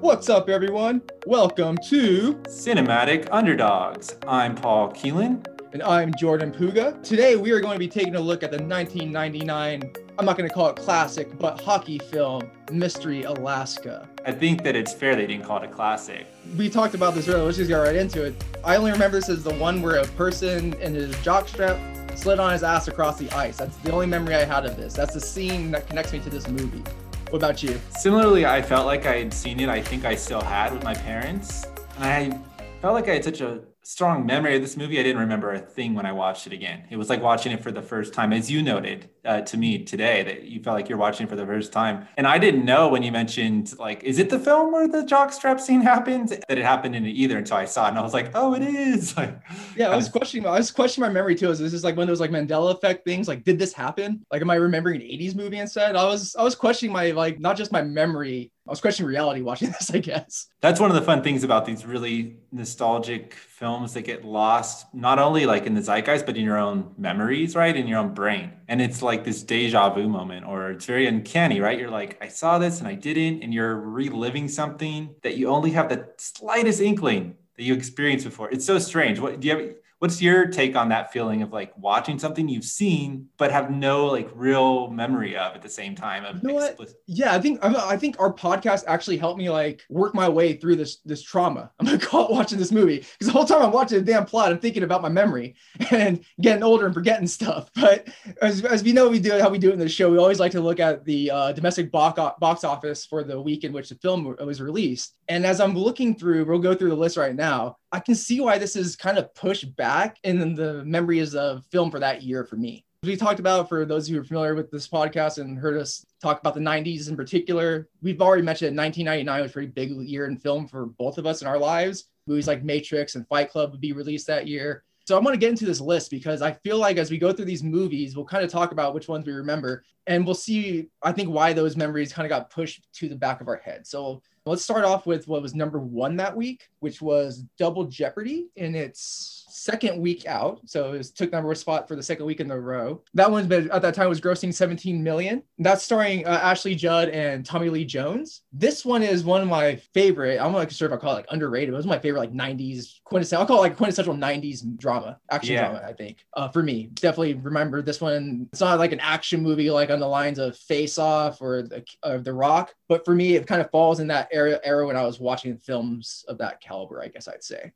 What's up, everyone? Welcome to Cinematic Underdogs. I'm Paul Keelan. And I'm Jordan Puga. Today, we are going to be taking a look at the 1999, I'm not going to call it classic, but hockey film, Mystery Alaska. I think that it's fair they didn't call it a classic. We talked about this earlier. Let's just get right into it. I only remember this as the one where a person in his jockstrap slid on his ass across the ice. That's the only memory I had of this. That's the scene that connects me to this movie. What about you? Similarly, I felt like I had seen it. I think I still had with my parents. And I felt like I had such a strong memory of this movie. I didn't remember a thing when I watched it again. It was like watching it for the first time, as you noted uh, to me today, that you felt like you're watching for the first time. And I didn't know when you mentioned, like, is it the film where the jockstrap scene happens? That it happened in it either until I saw it. And I was like, oh, it is. Like, yeah, I was questioning, I was questioning my memory too. Is this is like one of those like Mandela effect things? Like, did this happen? Like, am I remembering an 80s movie instead? I was, I was questioning my, like, not just my memory I was questioning reality watching this, I guess. That's one of the fun things about these really nostalgic films that get lost, not only like in the zeitgeist, but in your own memories, right? In your own brain. And it's like this deja vu moment, or it's very uncanny, right? You're like, I saw this and I didn't, and you're reliving something that you only have the slightest inkling that you experienced before. It's so strange. What do you have? What's your take on that feeling of like watching something you've seen but have no like real memory of at the same time? Of you know what? Yeah, I think I think our podcast actually helped me like work my way through this this trauma. I'm gonna call it watching this movie because the whole time I'm watching the damn plot, I'm thinking about my memory and getting older and forgetting stuff. But as, as we know, we do how we do it in the show. We always like to look at the uh, domestic box box office for the week in which the film was released. And as I'm looking through, we'll go through the list right now. I can see why this is kind of pushed back in the memories of film for that year for me. We talked about, for those who are familiar with this podcast and heard us talk about the 90s in particular, we've already mentioned 1999 was a pretty big year in film for both of us in our lives. Movies like Matrix and Fight Club would be released that year. So I want to get into this list because I feel like as we go through these movies, we'll kind of talk about which ones we remember and we'll see, I think, why those memories kind of got pushed to the back of our head. So let's start off with what was number one that week, which was Double Jeopardy And its second week out. So it was, took number one spot for the second week in a row. That one's been at that time was grossing 17 million. That's starring uh, Ashley Judd and Tommy Lee Jones. This one is one of my favorite. I'm not sure if I call it like underrated. It was my favorite like 90s quintessential. I'll call it like quintessential 90s drama, action yeah. drama. I think uh, for me, definitely remember this one. It's not like an action movie like on the lines of Face Off or the, uh, the Rock, but for me, it kind of falls in that era era when I was watching films of that caliber. I guess I'd say.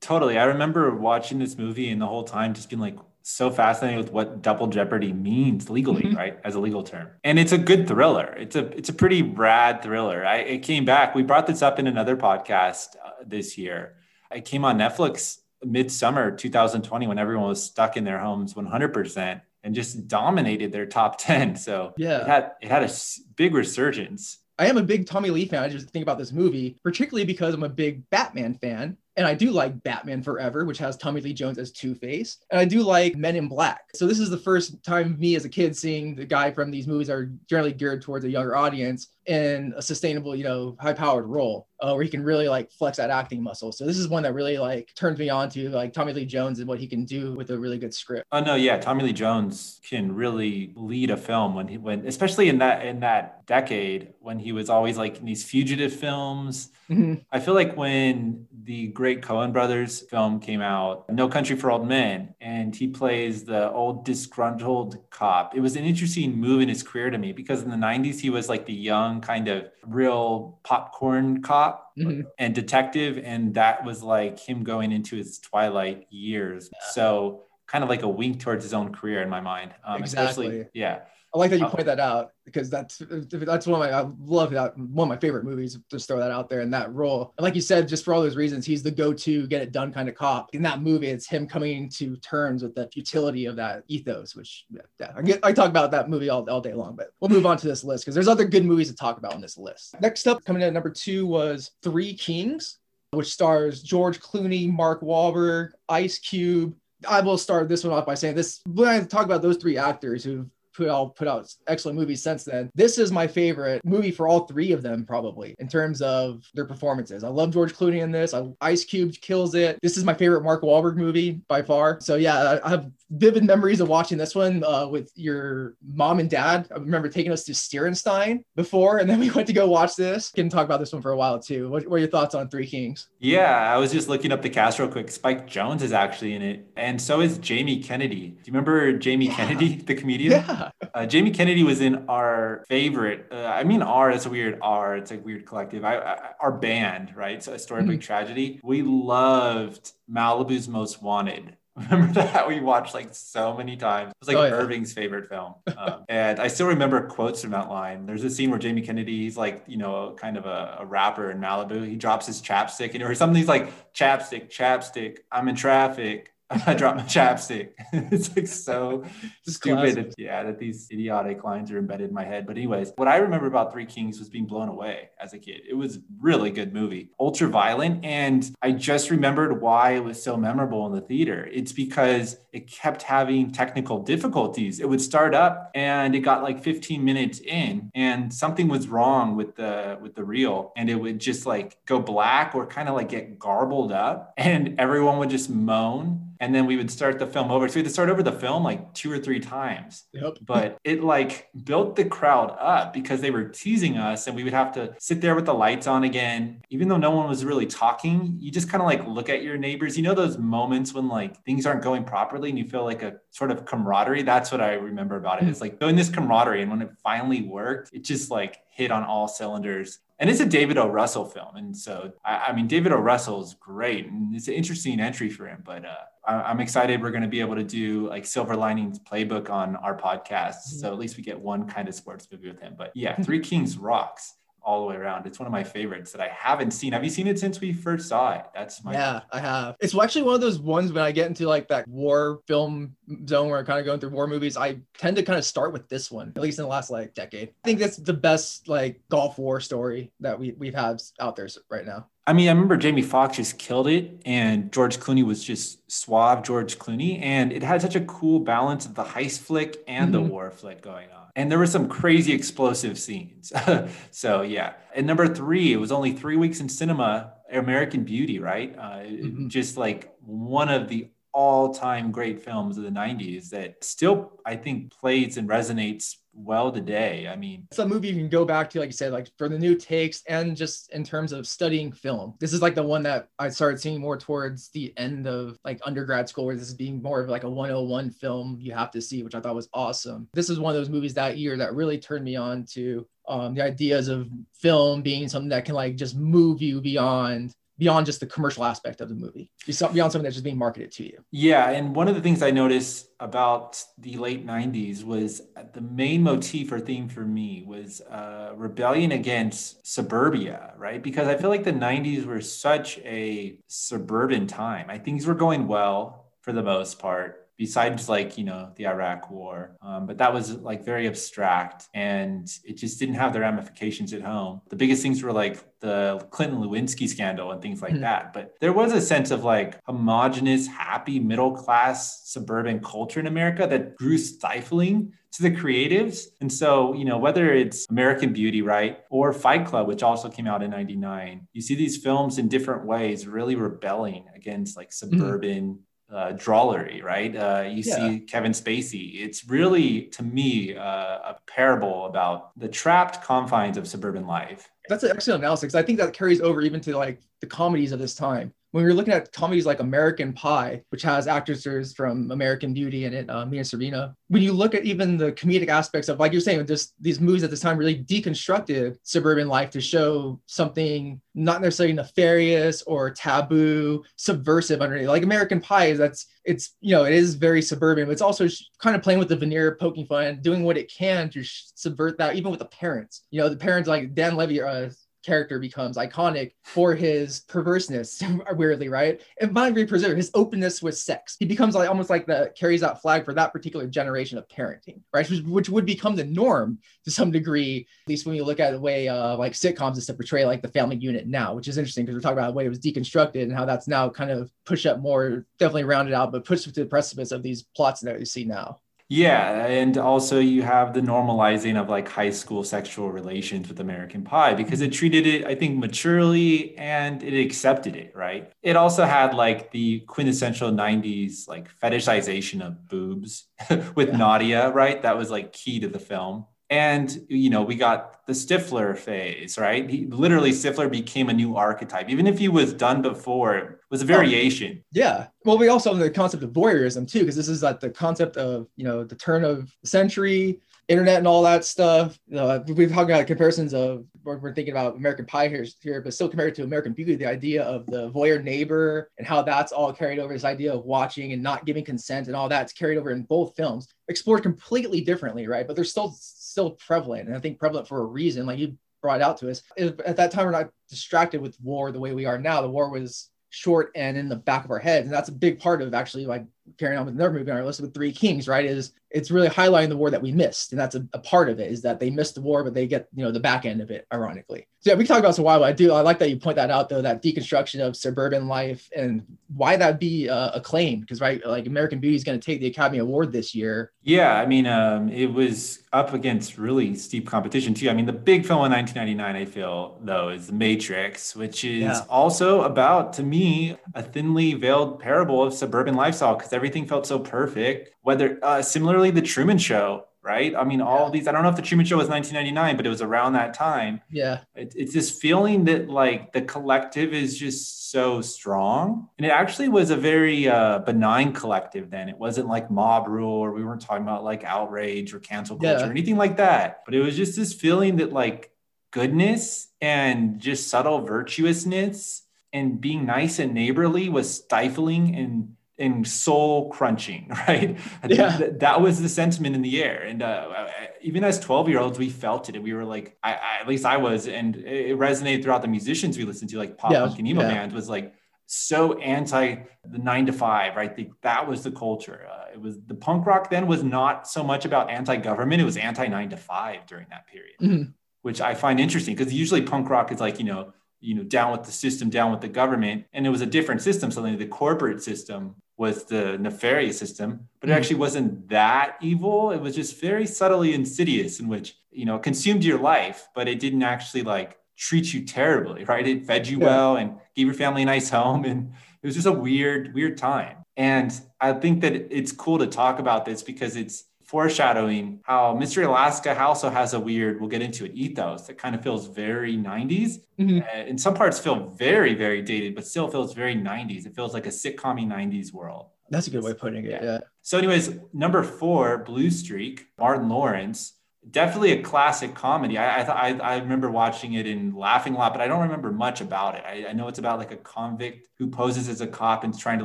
Totally. I remember watching this movie and the whole time just being like so fascinated with what double jeopardy means legally, mm-hmm. right? As a legal term. And it's a good thriller. It's a it's a pretty rad thriller. I it came back. We brought this up in another podcast uh, this year. It came on Netflix midsummer 2020 when everyone was stuck in their homes 100% and just dominated their top 10. So yeah, it had it had a big resurgence. I am a big Tommy Lee fan. I just think about this movie, particularly because I'm a big Batman fan. And I do like Batman Forever, which has Tommy Lee Jones as Two Face. And I do like Men in Black. So this is the first time me as a kid seeing the guy from these movies are generally geared towards a younger audience in a sustainable, you know, high powered role uh, where he can really like flex that acting muscle. So this is one that really like turns me on to like Tommy Lee Jones and what he can do with a really good script. Oh no, yeah, Tommy Lee Jones can really lead a film when he when especially in that in that decade when he was always like in these fugitive films. Mm-hmm. I feel like when the great Coen brothers film came out, No Country for Old Men, and he plays the old disgruntled cop. It was an interesting move in his career to me because in the 90s he was like the young kind of real popcorn cop mm-hmm. and detective. And that was like him going into his twilight years. Yeah. So kind of like a wink towards his own career in my mind. Um, exactly. Yeah. I like that you uh, point that out because that's that's one of my I love that one of my favorite movies. Just throw that out there in that role. And like you said, just for all those reasons, he's the go-to get it done kind of cop. In that movie, it's him coming to terms with the futility of that ethos. Which yeah, I get I talk about that movie all, all day long, but we'll move on to this list because there's other good movies to talk about on this list. Next up, coming in at number two was Three Kings, which stars George Clooney, Mark Wahlberg, Ice Cube. I will start this one off by saying this when I talk about those three actors who've put all put out excellent movies since then. This is my favorite movie for all three of them, probably in terms of their performances. I love George Clooney in this. I, Ice Cube kills it. This is my favorite Mark Wahlberg movie by far. So yeah, I, I have vivid memories of watching this one uh, with your mom and dad. I remember taking us to Stierenstein before, and then we went to go watch this. Can talk about this one for a while too. What, what are your thoughts on Three Kings? Yeah, I was just looking up the cast real quick. Spike Jonze is actually in it, and so is Jamie Kennedy. Do you remember Jamie yeah. Kennedy, the comedian? Yeah. Uh, Jamie Kennedy was in our favorite. Uh, I mean, R. It's a weird R. It's a weird collective. I, I, our band, right? So a story mm-hmm. tragedy. We loved Malibu's Most Wanted. Remember that we watched like so many times. It was like oh, yeah. Irving's favorite film, um, and I still remember quotes from that line. There's a scene where Jamie Kennedy, he's like, you know, kind of a, a rapper in Malibu. He drops his chapstick, and or something. He's like, chapstick, chapstick. I'm in traffic. I dropped my chapstick. it's like so stupid. Yeah, that these idiotic lines are embedded in my head. But anyways, what I remember about Three Kings was being blown away as a kid. It was really good movie, ultra violent, and I just remembered why it was so memorable in the theater. It's because it kept having technical difficulties. It would start up and it got like 15 minutes in, and something was wrong with the with the reel, and it would just like go black or kind of like get garbled up, and everyone would just moan and then we would start the film over. So we had to start over the film like two or three times. Yep. But it like built the crowd up because they were teasing us, and we would have to sit there with the lights on again, even though no one was really talking. You just kind of like look at your neighbors. You know those moments when like things aren't going properly, and you feel like a sort of camaraderie. That's what I remember about it. It's like doing this camaraderie, and when it finally worked, it just like hit on all cylinders and it's a David O. Russell film. And so, I, I, mean, David O. Russell is great, and it's an interesting entry for him. But uh, I, am excited we're going to be able to do like Silver Linings Playbook on our podcast. Mm-hmm. So at least we get one kind of sports movie with him. But yeah, Three Kings rocks all the way around. It's one of my favorites that I haven't seen. Have you seen it since we first saw it? That's my yeah, I have. It's actually one of those ones when I get into like that war film zone where I'm kind of going through war movies. I tend to kind of start with this one, at least in the last like decade. I think that's the best like Gulf War story that we we've had out there right now. I mean, I remember Jamie Foxx just killed it, and George Clooney was just suave George Clooney, and it had such a cool balance of the heist flick and mm-hmm. the war flick going on. And there were some crazy explosive scenes. so yeah. And number three, it was only three weeks in cinema. American Beauty, right? Uh, mm-hmm. Just like one of the all-time great films of the 90s that still I think plays and resonates well today. I mean, it's a movie you can go back to, like you said, like for the new takes and just in terms of studying film. This is like the one that I started seeing more towards the end of like undergrad school, where this is being more of like a 101 film you have to see, which I thought was awesome. This is one of those movies that year that really turned me on to um, the ideas of film being something that can like just move you beyond beyond just the commercial aspect of the movie, beyond something that's just being marketed to you. Yeah. And one of the things I noticed about the late 90s was the main motif or theme for me was uh, rebellion against suburbia, right? Because I feel like the 90s were such a suburban time. I think things were going well for the most part besides like you know the iraq war um, but that was like very abstract and it just didn't have the ramifications at home the biggest things were like the clinton lewinsky scandal and things like mm-hmm. that but there was a sense of like homogenous happy middle class suburban culture in america that grew stifling to the creatives. And so, you know, whether it's American Beauty, right, or Fight Club, which also came out in 99, you see these films in different ways really rebelling against like mm-hmm. suburban uh, drollery, right? Uh, you yeah. see Kevin Spacey. It's really, to me, uh, a parable about the trapped confines of suburban life. That's an excellent analysis. I think that carries over even to like the comedies of this time when we are looking at comedies like American Pie, which has actresses from American Beauty in it, uh, Mia Sorvino, when you look at even the comedic aspects of, like you're saying, just these movies at this time really deconstructed suburban life to show something not necessarily nefarious or taboo, subversive underneath. Like American Pie, is that's it's you know it is very suburban, but it's also kind of playing with the veneer, poking fun, doing what it can to subvert that, even with the parents. You know, the parents like Dan Levy. Uh, character becomes iconic for his perverseness, weirdly, right? And mind preserve his openness with sex. He becomes like almost like the carries that flag for that particular generation of parenting, right? Which, which would become the norm to some degree, at least when you look at the way uh, like sitcoms is to portray like the family unit now, which is interesting because we're talking about the way it was deconstructed and how that's now kind of pushed up more, definitely rounded out, but pushed to the precipice of these plots that you see now. Yeah, and also you have the normalizing of like high school sexual relations with American Pie because it mm-hmm. treated it, I think, maturely and it accepted it, right? It also had like the quintessential 90s like fetishization of boobs with yeah. Nadia, right? That was like key to the film and you know we got the stifler phase right he literally stifler became a new archetype even if he was done before it was a oh, variation oh, yeah well we also have the concept of voyeurism too because this is like the concept of you know the turn of the century internet and all that stuff. You know, we've talked about comparisons of we're, we're thinking about American Pie here, here, but still compared to American Beauty, the idea of the voyeur neighbor and how that's all carried over. This idea of watching and not giving consent and all that's carried over in both films, explored completely differently, right? But they're still still prevalent, and I think prevalent for a reason. Like you brought out to us, at that time we're not distracted with war the way we are now. The war was short and in the back of our heads, and that's a big part of actually like carrying on with another movie on our list with Three Kings, right? Is it's really highlighting the war that we missed, and that's a, a, part of it. Is that they missed the war, but they get you know the back end of it, ironically. Yeah, we can talk about this a while. But I do I like that you point that out though, that deconstruction of suburban life and why that be uh, acclaimed because right, like American Beauty is going to take the Academy Award this year. Yeah, I mean, um, it was up against really steep competition too. I mean, the big film in 1999, I feel though, is The Matrix, which is yeah. also about to me a thinly veiled parable of suburban lifestyle because everything felt so perfect. Whether uh, similarly, The Truman Show, right? I mean, all these, I don't know if The Truman Show was 1999, but it was around that time. Yeah. It, it's this feeling that like the collective is just so strong. And it actually was a very uh, benign collective then. It wasn't like mob rule or we weren't talking about like outrage or cancel culture yeah. or anything like that. But it was just this feeling that like goodness and just subtle virtuousness and being nice and neighborly was stifling and and soul crunching, right? Yeah. Th- that was the sentiment in the air. And uh, even as 12 year olds, we felt it. And we were like, I, I, at least I was, and it resonated throughout the musicians we listened to, like pop yeah. punk and emo yeah. band was like so anti the nine to five, right? The, that was the culture. Uh, it was the punk rock then was not so much about anti-government. It was anti nine to five during that period, mm-hmm. which I find interesting because usually punk rock is like, you know, you know, down with the system, down with the government. And it was a different system. So the corporate system was the nefarious system, but it mm-hmm. actually wasn't that evil. It was just very subtly insidious in which, you know, consumed your life, but it didn't actually like treat you terribly, right? It fed you yeah. well and gave your family a nice home. And it was just a weird, weird time. And I think that it's cool to talk about this because it's foreshadowing how Mystery Alaska also has a weird, we'll get into it, ethos that kind of feels very 90s. Mm-hmm. Uh, in some parts feel very, very dated, but still feels very 90s. It feels like a sitcom 90s world. That's a good way of putting it. Yeah. So, anyways, number four, Blue Streak, Martin Lawrence. Definitely a classic comedy. I I, I, I remember watching it and laughing a lot, but I don't remember much about it. I, I know it's about like a convict who poses as a cop and is trying to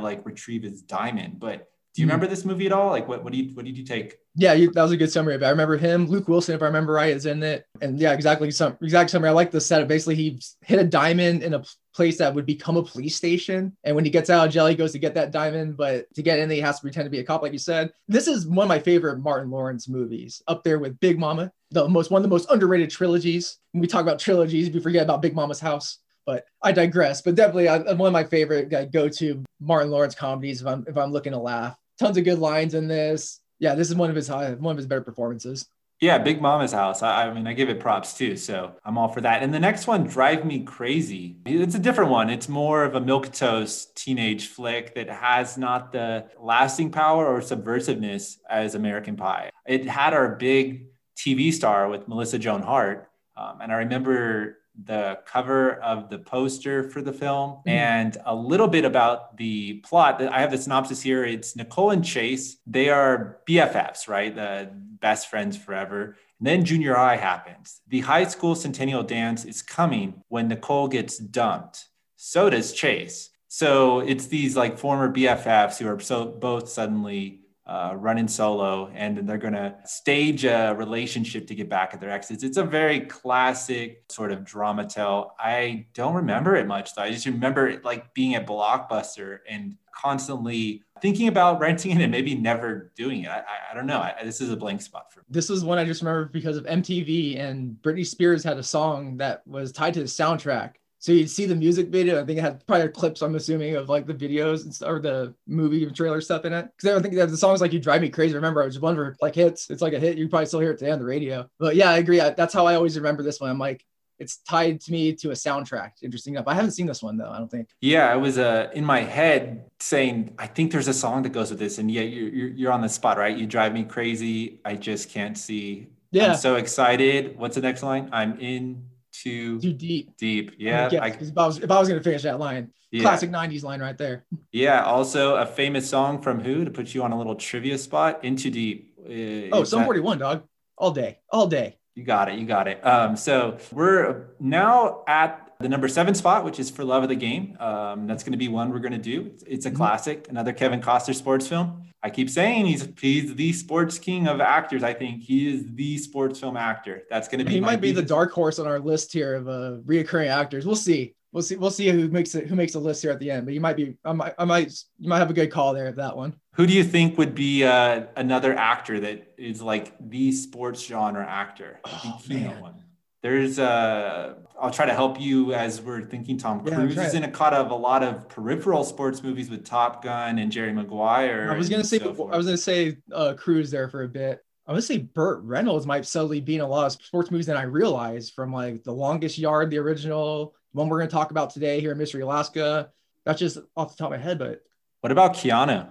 like retrieve his diamond. But do you mm-hmm. remember this movie at all? Like, what what do you what did you take? Yeah, you, that was a good summary. But I remember him, Luke Wilson, if I remember right, is in it. And yeah, exactly some exact summary. I like the setup. Basically, he hit a diamond in a place that would become a police station. And when he gets out of jail, he goes to get that diamond. But to get in, he has to pretend to be a cop, like you said. This is one of my favorite Martin Lawrence movies, up there with Big Mama, the most one of the most underrated trilogies. When we talk about trilogies, we forget about Big Mama's House. But I digress. But definitely, I, one of my favorite uh, go-to Martin Lawrence comedies. If I'm if I'm looking to laugh, tons of good lines in this yeah, this is one of his high, one of his better performances. Yeah, Big Mama's House. I, I, mean, I give it props too. So I'm all for that. And the next one, Drive Me Crazy. It's a different one. It's more of a milk toast teenage flick that has not the lasting power or subversiveness as American Pie. It had our big TV star with Melissa Joan Hart. Um, and I remember the cover of the poster for the film mm-hmm. and a little bit about the plot. I have the synopsis here. It's Nicole and Chase. They are BFFs, right? The best friends forever. And then junior high happens. The high school centennial dance is coming when Nicole gets dumped. So does Chase. So it's these like former BFFs who are so both suddenly uh, running solo and they're going to stage a relationship to get back at their exes. It's a very classic sort of drama tell. I don't remember it much though. I just remember it like being at Blockbuster and constantly thinking about renting it and maybe never doing it. I, I, I don't know. I, this is a blank spot for me. This is one I just remember because of MTV and Britney Spears had a song that was tied to the soundtrack So you'd see the music video. I think it had probably clips. I'm assuming of like the videos and stuff, or the movie trailer stuff in it. Because I don't think that the songs like "You Drive Me Crazy." Remember, I was one for like hits. It's like a hit. You probably still hear it today on the radio. But yeah, I agree. I, that's how I always remember this one. I'm like, it's tied to me to a soundtrack. Interesting enough. I haven't seen this one though. I don't think. Yeah, I was uh, in my head saying, I think there's a song that goes with this, and yeah, you're you're, you're on the spot, right? You drive me crazy. I just can't see. Yeah. I'm so excited. What's the next line? I'm in too, too deep. Deep. Yeah. I, if I was if I was gonna finish that line, yeah. classic '90s line right there. Yeah. Also, a famous song from who to put you on a little trivia spot. Into deep. Uh, oh, Sum 41, dog. All day, all day. You got it. You got it. Um, so we're now at the number seven spot, which is For Love of the Game. Um, that's going to be one we're going to do. It's, it's a mm-hmm. classic, another Kevin Costner sports film. I keep saying he's he's the sports king of actors. I think he is the sports film actor. That's going to be. He might be the dark horse on our list here of uh, reoccurring actors. We'll see. We'll see. We'll see who makes it. Who makes the list here at the end. But you might be. I might. I might. You might have a good call there of that one. Who do you think would be uh, another actor that is like the sports genre actor? Oh, man. One. There's uh I'll try to help you as we're thinking Tom Cruise yeah, is in a cut of a lot of peripheral sports movies with Top Gun and Jerry Maguire. I was gonna say so I was gonna say uh, Cruise there for a bit. I would say Burt Reynolds might subtly be in a lot of sports movies than I realized from like The Longest Yard, the original one we're gonna talk about today here in Mystery Alaska. That's just off the top of my head, but what about Keanu?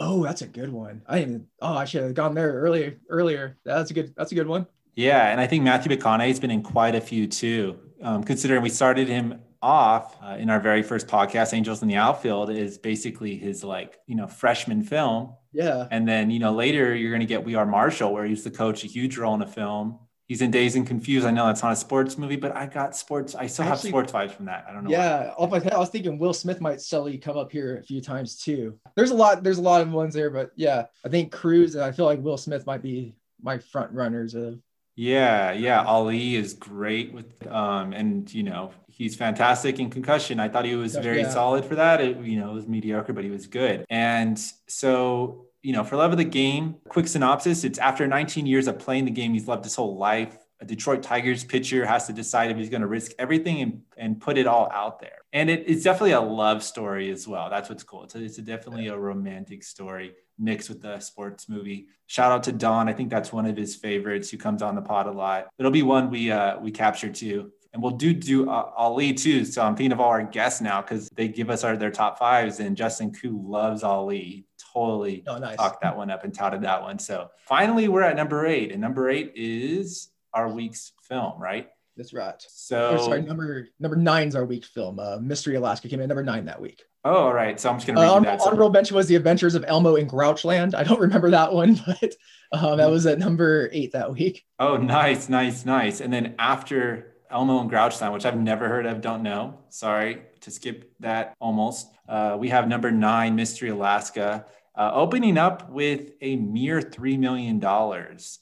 Oh, that's a good one. I didn't. Oh, I should have gone there earlier. Earlier. That's a good. That's a good one. Yeah, and I think Matthew McConaughey's been in quite a few too. Um, considering we started him off uh, in our very first podcast, Angels in the Outfield, is basically his like you know freshman film. Yeah. And then you know later you're going to get We Are Marshall, where he's the coach, a huge role in a film he's in Dazed and Confused. I know that's not a sports movie, but I got sports. I still Actually, have sports vibes from that. I don't know. Yeah, off my head, I was thinking Will Smith might subtly come up here a few times too. There's a lot. There's a lot of ones there, but yeah, I think Cruise and I feel like Will Smith might be my front runners of. Yeah, yeah, Ali is great with, um, and you know he's fantastic in concussion. I thought he was very yeah. solid for that. It, you know, it was mediocre, but he was good. And so you know, for love of the game, quick synopsis it's after 19 years of playing the game he's loved his whole life. A Detroit Tigers pitcher has to decide if he's going to risk everything and, and put it all out there. And it, it's definitely a love story as well. That's what's cool. It's, a, it's a definitely a romantic story mixed with the sports movie. Shout out to Don. I think that's one of his favorites who comes on the pod a lot. It'll be one we uh, we capture too and we'll do do uh, Ali too. So I'm thinking of all our guests now because they give us our their top fives, and Justin Koo loves Ali. Totally oh, nice. talked that one up and touted that one. So finally, we're at number eight, and number eight is our week's film, right? That's right. So oh, sorry, number number nine's our week's film. Uh, Mystery Alaska came in number nine that week. Oh, all right. So I'm just gonna read uh, that. Honorable mention was The Adventures of Elmo in Grouchland. I don't remember that one, but um, that was at number eight that week. Oh, nice, nice, nice. And then after Elmo and Grouchland, which I've never heard of, don't know. Sorry to skip that almost. Uh, we have number nine, Mystery Alaska, uh, opening up with a mere $3 million.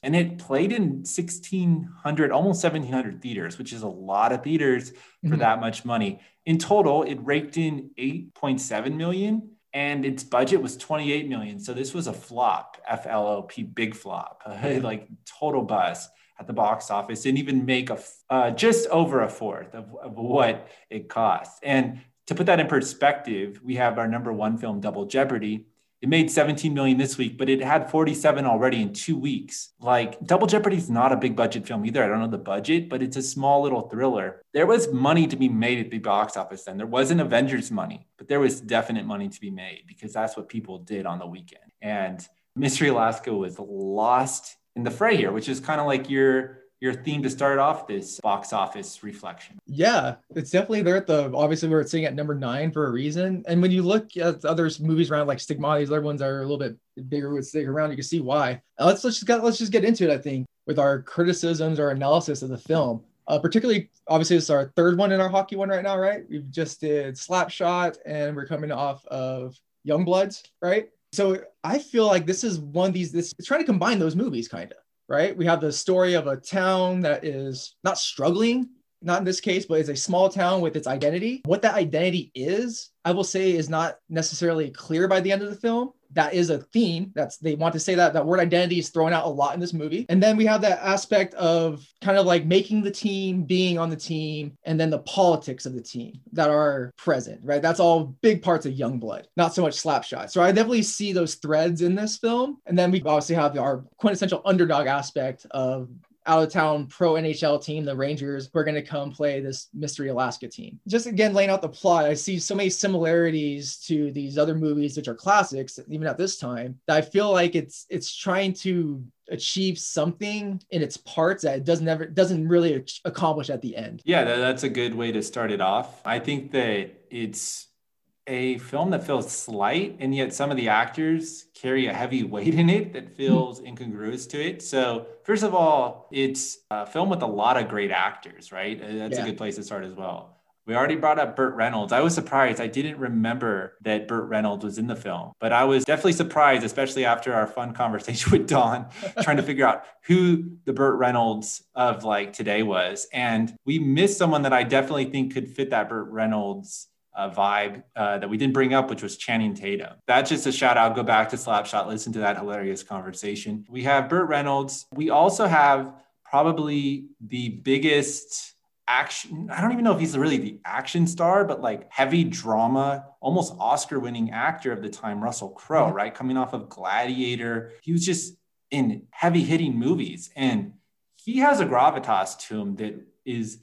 And it played in 1,600, almost 1,700 theaters, which is a lot of theaters for mm-hmm. that much money. In total, it raked in 8.7 million and its budget was 28 million. So this was a flop, F L O P, big flop, like total bust at the box office Didn't even make a uh, just over a fourth of, of what it costs. And to put that in perspective, we have our number one film, Double Jeopardy. It made 17 million this week, but it had 47 already in two weeks. Like Double Jeopardy is not a big budget film either. I don't know the budget, but it's a small little thriller. There was money to be made at the box office then. There wasn't Avengers money, but there was definite money to be made because that's what people did on the weekend. And Mystery Alaska was lost in the fray here, which is kind of like your your theme to start off this box office reflection. Yeah, it's definitely there at the obviously we're sitting at number nine for a reason. And when you look at other movies around like Stigmata, these other ones are a little bit bigger would stick around, you can see why. let's let's just get let's just get into it. I think with our criticisms or analysis of the film. Uh, particularly, obviously, it's our third one in our hockey one right now, right? We've just did Slapshot, and we're coming off of Young Bloods, right? So I feel like this is one of these, this it's trying to combine those movies kind of, right? We have the story of a town that is not struggling, not in this case, but it's a small town with its identity. What that identity is, I will say, is not necessarily clear by the end of the film. That is a theme. That's they want to say that that word identity is thrown out a lot in this movie. And then we have that aspect of kind of like making the team, being on the team, and then the politics of the team that are present, right? That's all big parts of Youngblood, not so much Slapshot. So I definitely see those threads in this film. And then we obviously have our quintessential underdog aspect of out of town pro NHL team, the Rangers, who are going to come play this Mystery Alaska team. Just again, laying out the plot, I see so many similarities to these other movies, which are classics, even at this time, that I feel like it's it's trying to achieve something in its parts that it doesn't ever doesn't really accomplish at the end. Yeah, that's a good way to start it off. I think that it's a film that feels slight and yet some of the actors carry a heavy weight in it that feels incongruous to it so first of all it's a film with a lot of great actors right uh, that's yeah. a good place to start as well we already brought up Burt Reynolds. I was surprised. I didn't remember that Burt Reynolds was in the film, but I was definitely surprised, especially after our fun conversation with Don, trying to figure out who the Burt Reynolds of like today was. And we missed someone that I definitely think could fit that Burt Reynolds uh, vibe uh, that we didn't bring up, which was Channing Tatum. That's just a shout out. Go back to Slapshot, listen to that hilarious conversation. We have Burt Reynolds. We also have probably the biggest action. I don't even know if he's really the action star, but like heavy drama, almost Oscar winning actor of the time, Russell Crowe, mm-hmm. right? Coming off of Gladiator. He was just in heavy hitting movies. And he has a gravitas to him that is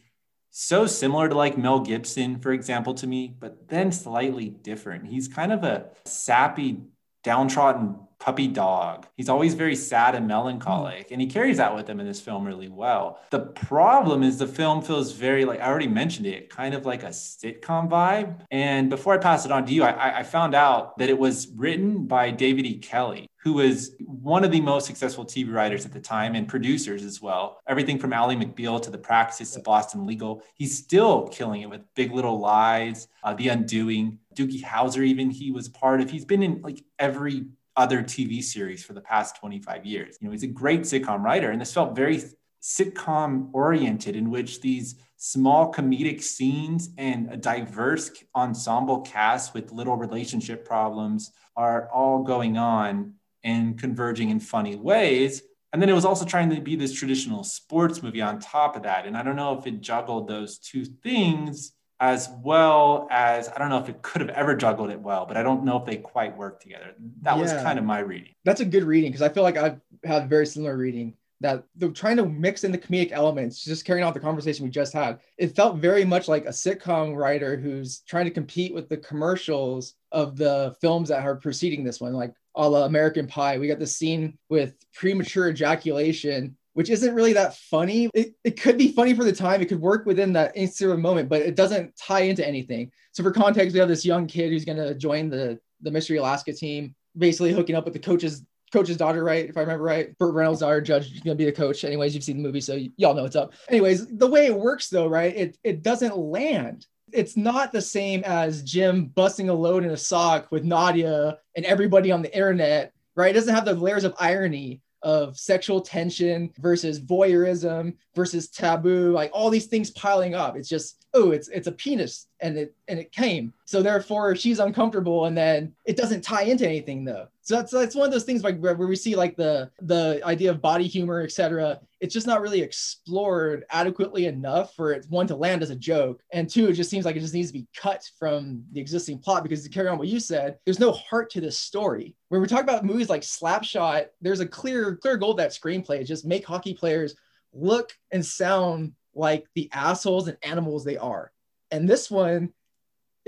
so similar to like Mel Gibson, for example, to me, but then slightly different. He's kind of a sappy, downtrodden puppy dog. He's always very sad and melancholic, and he carries that with him in this film really well. The problem is the film feels very like I already mentioned it, kind of like a sitcom vibe. And before I pass it on to you, I, I found out that it was written by David E. Kelley, who was one of the most successful TV writers at the time and producers as well. Everything from Ally McBeal to The Practice to Boston Legal. He's still killing it with Big Little Lies, uh, The Undoing, Doogie Howser, even he was part of. He's been in like every other TV series for the past 25 years. You know, he's a great sitcom writer, and this felt very sitcom oriented, in which these small comedic scenes and a diverse ensemble cast with little relationship problems are all going on and converging in funny ways. And then it was also trying to be this traditional sports movie on top of that. And I don't know if it juggled those two things as well as I don't know if it could have ever juggled it well, but I don't know if they quite work together. That yeah. was kind of my reading. That's a good reading because I feel like I've had a very similar reading that they're trying to mix in the comedic elements, just carrying out the conversation we just had. It felt very much like a sitcom writer who's trying to compete with the commercials of the films that are preceding this one, like a la American Pie. We got the scene with premature ejaculation which isn't really that funny. It, it could be funny for the time. It could work within that Instagram moment, but it doesn't tie into anything. So for context, we have this young kid who's going to join the, the Mystery Alaska team, basically hooking up with the coach's coach's daughter, right? If I remember right, Burt Reynolds' daughter, Judge, is gonna be the coach. Anyways, you've seen the movie, so y- y'all know what's up. Anyways, the way it works though, right? It it doesn't land. It's not the same as Jim busting a load in a sock with Nadia and everybody on the internet, right? It doesn't have the layers of irony of sexual tension versus voyeurism versus taboo, like all these things piling up. It's just, oh, it's it's a penis and it and it came. So therefore she's uncomfortable and then it doesn't tie into anything though. So that's that's one of those things like where we see like the the idea of body humor, etc. It's just not really explored adequately enough for it one to land as a joke, and two, it just seems like it just needs to be cut from the existing plot because to carry on what you said, there's no heart to this story. When we talk about movies like Slapshot, there's a clear clear goal that screenplay is just make hockey players look and sound like the assholes and animals they are. And this one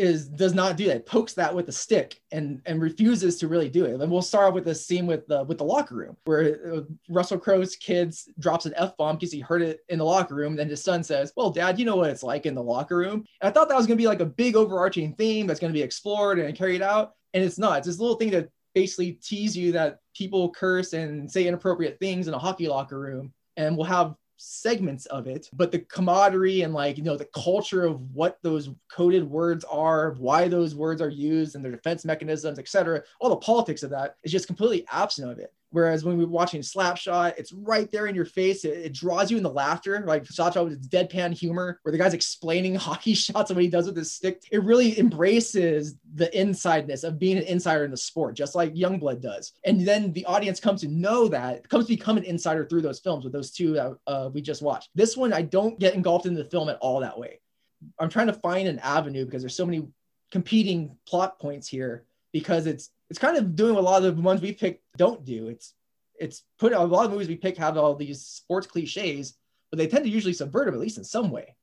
is does not do that. Pokes that with a stick and and refuses to really do it. And we'll start off with a scene with the with the locker room where uh, russell crowe's kids drops an f-bomb because he heard it in the locker room. And then his son says well dad you know what it's like in the locker room. And i thought that was going to be like a big overarching theme that's going to be explored and carried out. And it's not. It's this little thing to basically tease you that people curse and say inappropriate things in a hockey locker room and we'll have segments of it but the camaraderie and like you know the culture of what those coded words are why those words are used and their defense mechanisms etc all the politics of that is just completely absent of it Whereas when we're watching Slapshot, it's right there in your face. It, it draws you in the laughter, like Slapshot with its deadpan humor, where the guy's explaining hockey shots and what he does with his stick. It really embraces the insideness of being an insider in the sport, just like Youngblood does. And then the audience comes to know that, comes to become an insider through those films with those two that uh, we just watched. This one, I don't get engulfed in the film at all that way. I'm trying to find an avenue because there's so many competing plot points here because it's it's kind of doing a lot of the ones we pick don't do. It's it's put a lot of movies we pick have all these sports cliches, but they tend to usually subvert them at least in some way.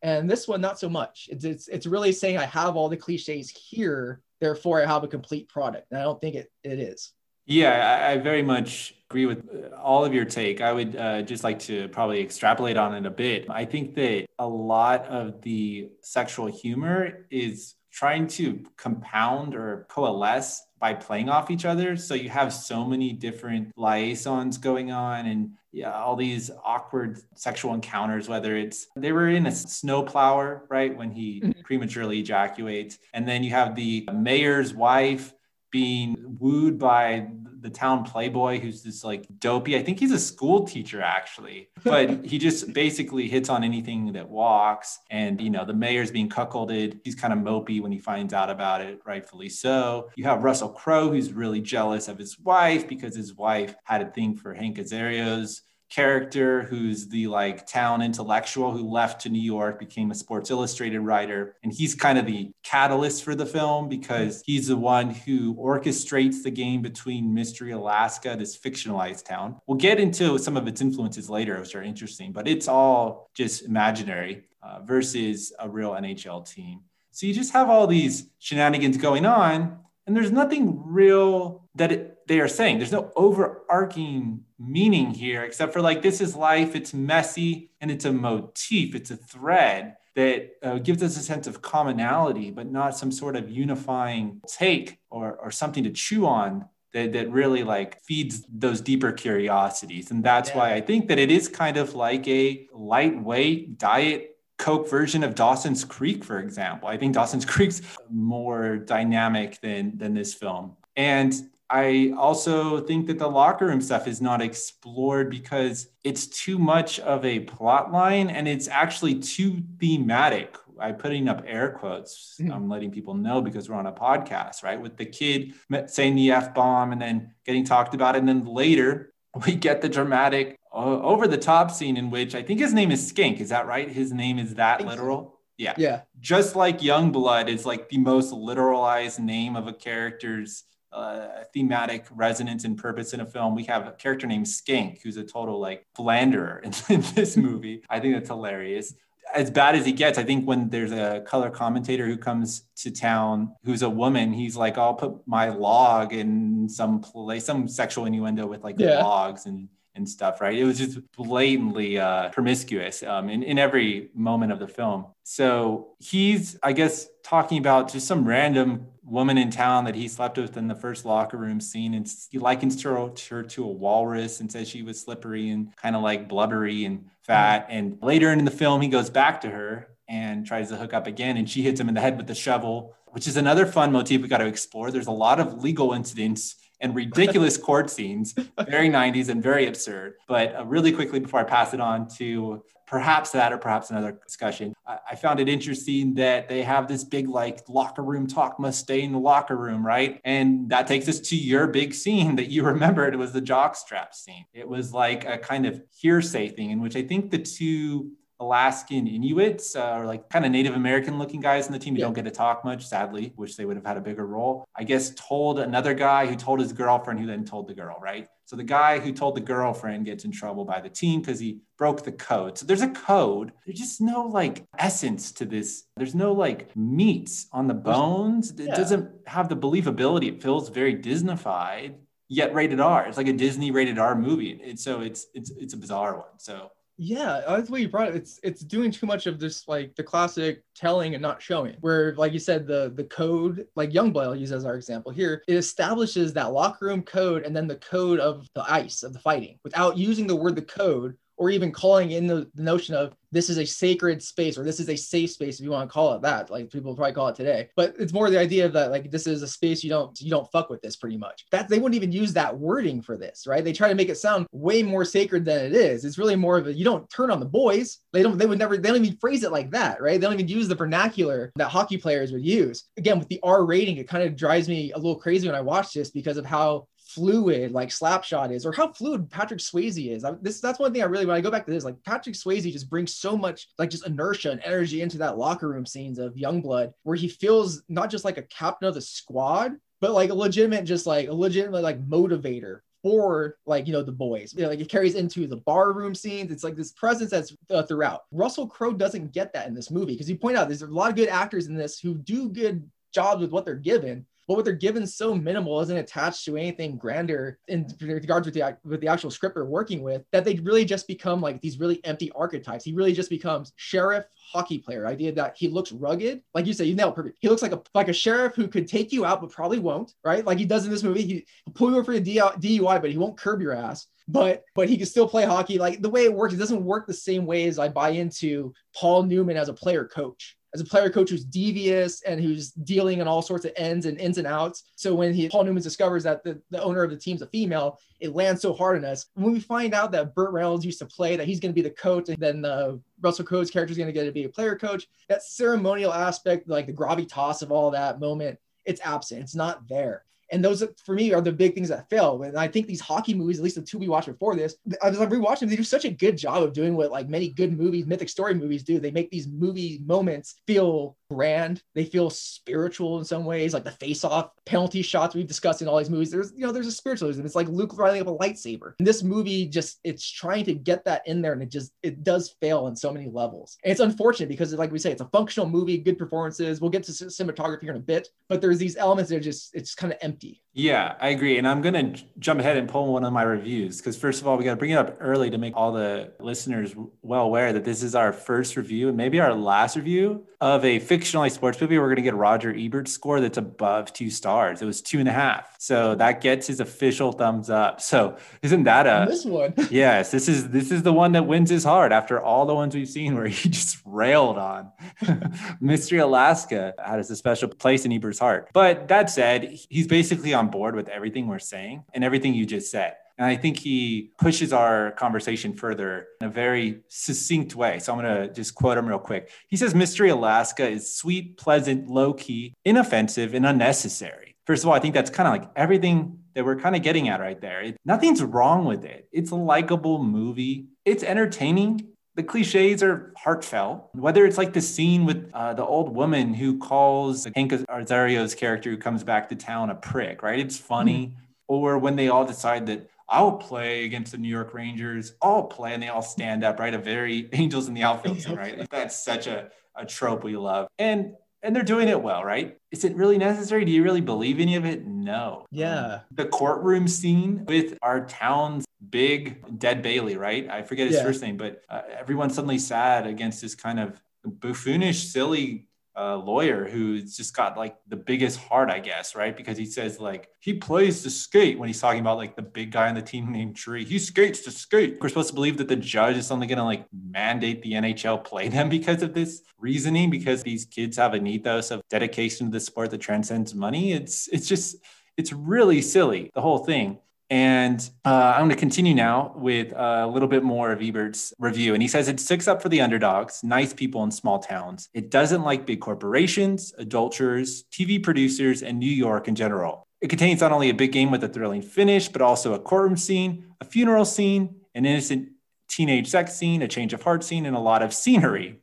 And this one, not so much. It's it's, it's really saying I have all the cliches here, therefore I have a complete product. And I don't think it, it is. Yeah, I, I very much agree with all of your take. I would uh, just like to probably extrapolate on it a bit. I think that a lot of the sexual humor is trying to compound or coalesce by playing off each other. So you have so many different liaisons going on and yeah, all these awkward sexual encounters, whether it's they were in a snowplower, right? When he mm-hmm. prematurely ejaculates. And then you have the mayor's wife being wooed by the town playboy who's this like dopey. I think he's a school teacher actually, but he just basically hits on anything that walks. And you know, the mayor's being cuckolded. He's kind of mopey when he finds out about it, rightfully so. You have Russell Crowe who's really jealous of his wife because his wife had a thing for Hank Azaria's character who's the like town intellectual who left to New York, became a Sports Illustrated writer. And he's kind of the catalyst for the film because he's the one who orchestrates the game between Mystery Alaska, this fictionalized town. We'll get into some of its influences later, which are interesting, but it's all just imaginary uh, versus a real NHL team. So you just have all these shenanigans going on, and there's nothing real that it, they are saying. There's no overarching meaning here, except for like, this is life, it's messy, and it's a motif, it's a thread that uh, gives us a sense of commonality, but not some sort of unifying take or, or something to chew on that, that really like feeds those deeper curiosities. And that's yeah. why I think that it is kind of like a lightweight diet Coke version of Dawson's Creek, for example. I think Dawson's Creek's more dynamic than than this film. And I also think that the locker room stuff is not explored because it's too much of a plot line and it's actually too thematic. I'm putting up air quotes. Mm-hmm. I'm letting people know because we're on a podcast, right? With the kid saying the F bomb and then getting talked about. And then later we get the dramatic uh, over the top scene in which I think his name is Skink. Is that right? His name is that literal? Yeah. Yeah. Just like Youngblood is like the most literalized name of a character's uh, thematic resonance and purpose in a film. We have a character named Skink, who's a total like philanderer in, in this movie. I think that's hilarious. As bad as he gets, I think when there's a color commentator who comes to town who's a woman, he's like, I'll put my log in some place, some sexual innuendo with like yeah. logs and and stuff, right? It was just blatantly uh, promiscuous um, in, in every moment of the film. So he's, I guess, talking about just some random woman in town that he slept with in the first locker room scene. And he likens her, her to a walrus and says she was slippery and kind of like blubbery and fat. Mm-hmm. And later in the film, he goes back to her and tries to hook up again. And she hits him in the head with the shovel, which is another fun motif we got to explore. There's a lot of legal incidents and ridiculous court scenes, very 90s and very absurd. But uh, really quickly before I pass it on to perhaps that or perhaps another discussion, I, I found it interesting that they have this big like locker room talk must stay in the locker room, right? And that takes us to your big scene that you remembered. Was the jockstrap scene. It was like a kind of hearsay thing in which I think the two Alaskan Inuits uh, or like kind of Native American looking guys in the team who yeah. don't get to talk much, sadly, which they would have had a bigger role. I guess told another guy who told his girlfriend who then told the girl, right? So the guy who told the girlfriend gets in trouble by the team because he broke the code. So there's a code. There's just no like essence to this. There's no like meat on the bones. It yeah. doesn't have the believability. It feels very Disneyfied, yet rated R. It's like a Disney rated R movie. And so it's it's it's a bizarre one. So yeah, that's what you brought. It. It's it's doing too much of this like the classic telling and not showing. Where like you said, the the code, like Youngblood, I'll use as our example here, it establishes that locker room code and then the code of the ice of the fighting without using the word the code or even calling in the, the, notion of this is a sacred space or this is a safe space if you want to call it that like people probably call it today. But it's more the idea of that like this is a space you don't you don't fuck with this pretty much. That they wouldn't even use that wording for this right? They try to make it sound way more sacred than it is. It's really more of a you don't turn on the boys. They don't they would never they don't even phrase it like that right? They don't even use the vernacular that hockey players would use. Again with the r rating it kind of drives me a little crazy when i watch this because of how fluid like Slapshot is, or how fluid Patrick Swayze is. I, this that's one thing I really when I go back to this, like Patrick Swayze just brings so much like just inertia and energy into that locker room scenes of Youngblood, where he feels not just like a captain of the squad, but like a legitimate, just like a legitimate like motivator for like you know the boys. You know, like it carries into the bar room scenes. It's like this presence that's uh, throughout. Russell crowe doesn't get that in this movie because you point out there's a lot of good actors in this who do good jobs with what they're given but what they're given so minimal isn't attached to anything grander in regards with the with the actual script they're working with that they really just become like these really empty archetypes. He really just becomes sheriff hockey player. Idea that he looks rugged, like you said, you nailed perfect. He looks like a like a sheriff who could take you out, but probably won't, right? Like he does in this movie. He pull you over for a DUI, but he won't curb your ass but but he can still play hockey. Like the way it works, it doesn't work the same way as I buy into Paul Newman as a player coach as a player coach who's devious and who's dealing in all sorts of ends and ins and outs. So when he Paul Newman discovers that the, the owner of the team's a female, it lands so hard on us. When we find out that Burt Reynolds used to play, that he's going to be the coach, and then uh, Russell Crowe's character is going to get to be a player coach, that ceremonial aspect, like the gravitas of all that moment, it's absent. It's not there. And those, for me, are the big things that fail. And I think these hockey movies, at least the two we watched before this, I was like rewatching them, they do such a good job of doing what like many good movies, mythic story movies do. They make these movie moments feel grand. They feel spiritual in some ways, like the face-off penalty shots we've discussed in all these movies. There's, you know, there's a spiritualism. It's like Luke riding up a lightsaber. And this movie just, it's trying to get that in there, and it just, it does fail on so many levels. And it's unfortunate because, like we say, it's a functional movie, good performances. We'll get to cinematography here in a bit, but there's these elements that are just, it's kind of empty. Yeah, I agree. And I'm going to jump ahead and pull one of my reviews because, first of all, we got to bring it up early to make all the listeners well aware that this is our first review and maybe our last review of a fictionalized sports movie. We're going to get Roger Ebert's score that's above two stars. It was two and a half. So that gets his official thumbs up. So isn't that a this one? yes, this is this is the one that wins his heart after all the ones we've seen where he just railed on. Mystery Alaska has a special place in Ebert's heart. But that said, he's basically on board with everything we're saying and everything you just said. And I think he pushes our conversation further in a very succinct way. So I'm going to just quote him real quick. He says Mystery Alaska is sweet, pleasant, low key, inoffensive, and unnecessary. First of all, I think that's kind of like everything that we're kind of getting at right there. It, nothing's wrong with it. It's a likable movie, it's entertaining. The cliches are heartfelt. Whether it's like the scene with uh, the old woman who calls Hank Azaria's character who comes back to town a prick, right? It's funny. Mm-hmm. Or when they all decide that I'll play against the New York Rangers. I'll play, and they all stand up, right? A very angels in the outfield scene, right? Like that's such a, a trope we love. And and they're doing it well, right? Is it really necessary? Do you really believe any of it? No. Yeah. Um, the courtroom scene with our town's big dead Bailey, right? I forget his yeah. first name, but uh, everyone's suddenly sad against this kind of buffoonish, silly uh, lawyer who's just got like the biggest heart, I guess, right? Because he says like he plays to skate when he's talking about like the big guy on the team named Tree. He skates to skate. We're supposed to believe that the judge is suddenly going to like mandate the NHL play them because of this reasoning, because these kids have an ethos of dedication to the sport that transcends money. It's it's just it's really silly the whole thing. And uh, I'm going to continue now with a little bit more of Ebert's review. And he says it sticks up for the underdogs, nice people in small towns. It doesn't like big corporations, adulterers, TV producers, and New York in general. It contains not only a big game with a thrilling finish, but also a courtroom scene, a funeral scene, an innocent teenage sex scene, a change of heart scene, and a lot of scenery.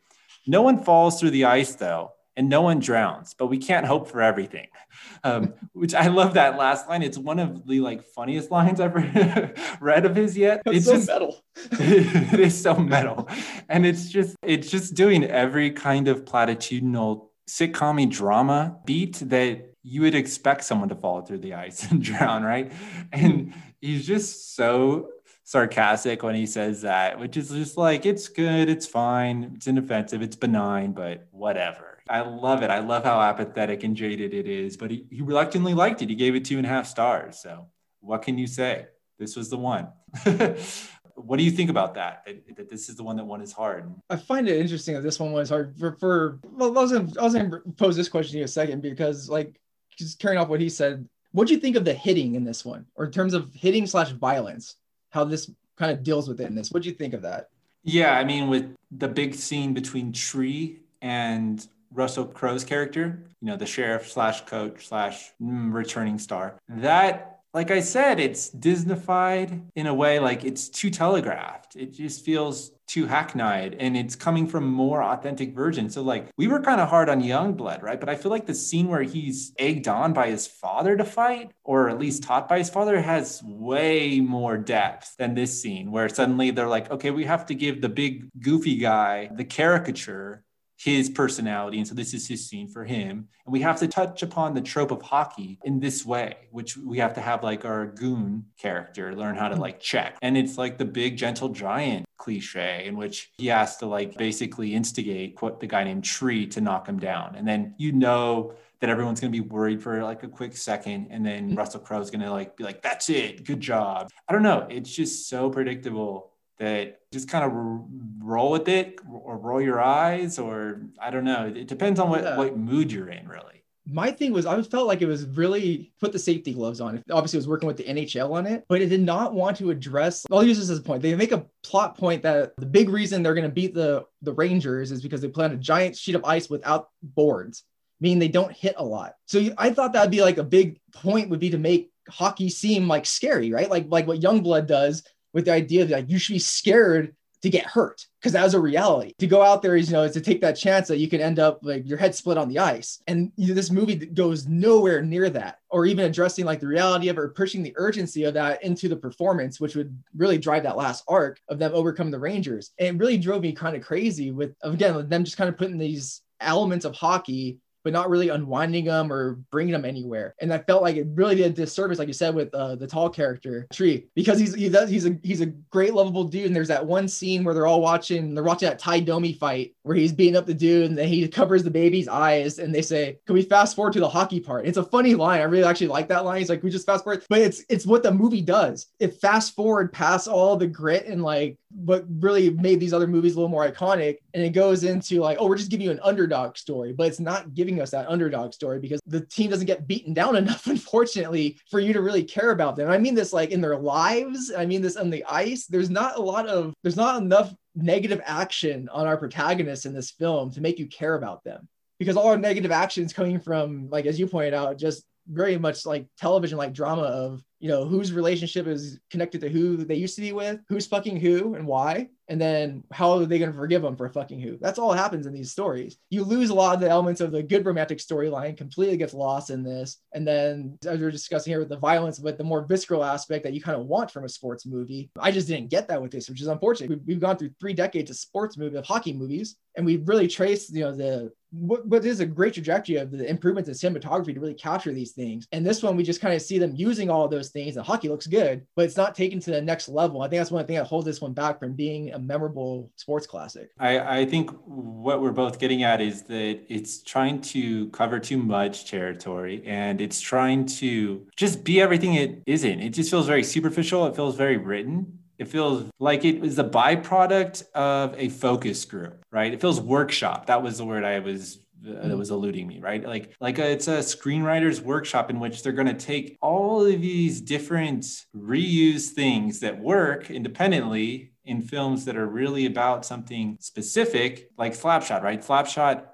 No one falls through the ice, though and no one drowns, but we can't hope for everything. Um, which I love that last line. It's one of the like funniest lines I've read of his yet. That's it's so just metal. it is so metal, and it's just it's just doing every kind of platitudinal sitcom drama beat that you would expect someone to fall through the ice and drown, right? And he's just so sarcastic when he says that, which is just like, it's good, it's fine, it's inoffensive, it's benign, but whatever. I love it. I love how apathetic and jaded it is, but he, he reluctantly liked it. He gave it two and a half stars. So what can you say? This was the one. what do you think about that? that? That, this is the one that won is hard. I find it interesting that this one was hard for, for well, I was gonna, I was gonna pose this question to you a second because like just carrying off what he said, what do you think of the hitting in this one, or in terms of hitting slash violence? How this kind of deals with it in this? What do you think of that? Yeah, I mean, with the big scene between Tree and Russell Crowe's character, you know, the sheriff slash coach slash mm, returning star, that like I said, it's Disneyfied in a way like it's too telegraphed. It just feels too hackneyed and it's coming from more authentic version. So like we were kind of hard on Youngblood, right? But I feel like the scene where he's egged on by his father to fight, or at least taught by his father, has way more depth than this scene where suddenly they're like, okay, we have to give the big goofy guy the caricature his personality. And so this is his scene for him. And we have to touch upon the trope of hockey in this way, which we have to have like our goon character learn how to like check. And it's like the big gentle giant cliche in which he has to like basically instigate quote the guy named Tree to knock him down. And then you know that everyone's going to be worried for like a quick second and then mm-hmm. Russell Crowe's going to like be like that's it good job I don't know it's just so predictable that just kind of roll with it or roll your eyes or I don't know. It depends on what, yeah. what mood you're in really. My thing was I felt like it was really put the safety gloves on. Obviously, it was working with the NHL on it, but it did not want to address. I'll use this as a point. They make a plot point that the big reason they're going to beat the the Rangers is because they play on a giant sheet of ice without boards, meaning they don't hit a lot. So I thought that'd be like a big point would be to make hockey seem like scary, right? Like like what Youngblood does with the idea that like, you should be scared to get hurt because that was a reality. To go out there is, you know, is to take that chance that you can end up like your head split on the ice. And you know, this movie goes nowhere near that, or even addressing like the reality of it or pushing the urgency of that into the performance, which would really drive that last arc of them overcoming the Rangers. And it really drove me kind of crazy with, again, them just kind of putting these elements of hockey but not really unwinding them or bringing them anywhere. And I felt like it really did a disservice, like you said, with uh, the tall character Tree, because he's he does, he's a he's a great lovable dude. And there's that one scene where they're all watching they're watching that Tie Domi fight where he's beating up the dude and then he covers the baby's eyes and they say, "Can we fast forward to the hockey part?" It's a funny line. I really actually like that line. He's like, "We just fast forward," but it's it's what the movie does. It fast forward past all the grit and like what really made these other movies a little more iconic. And it goes into like, oh, we're just giving you an underdog story, but it's not giving us that underdog story because the team doesn't get beaten down enough, unfortunately, for you to really care about them. I mean this like in their lives. I mean this on the ice. There's not a lot of, there's not enough negative action on our protagonists in this film to make you care about them because all our negative actions coming from like as you pointed out just very much like television like drama of you know whose relationship is connected to who they used to be with who's fucking who and why and then how are they going to forgive them for fucking who? That's all happens in these stories. You lose a lot of the elements of the good romantic storyline completely gets lost in this and then as we are discussing here with the violence but the more visceral aspect that you kind of want from a sports movie. I just didn't get that with this which is unfortunate. We've, we've gone through three decades of sports movie of hockey movies and we've really traced you know the what, what is a great trajectory of the improvements in cinematography to really capture these things. And this one, we just kind of see them using all those things. And hockey looks good, but it's not taken to the next level. I think that's one thing that holds this one back from being a memorable sports classic. I, I think what we're both getting at is that it's trying to cover too much territory and it's trying to just be everything it isn't. It just feels very superficial. It feels very written it feels like it was a byproduct of a focus group, right? It feels workshop. That was the word I was uh, that was eluding me, right? Like like a, it's a screenwriter's workshop in which they're going to take all of these different reused things that work independently in films that are really about something specific, like Slapshot, right? Slapshot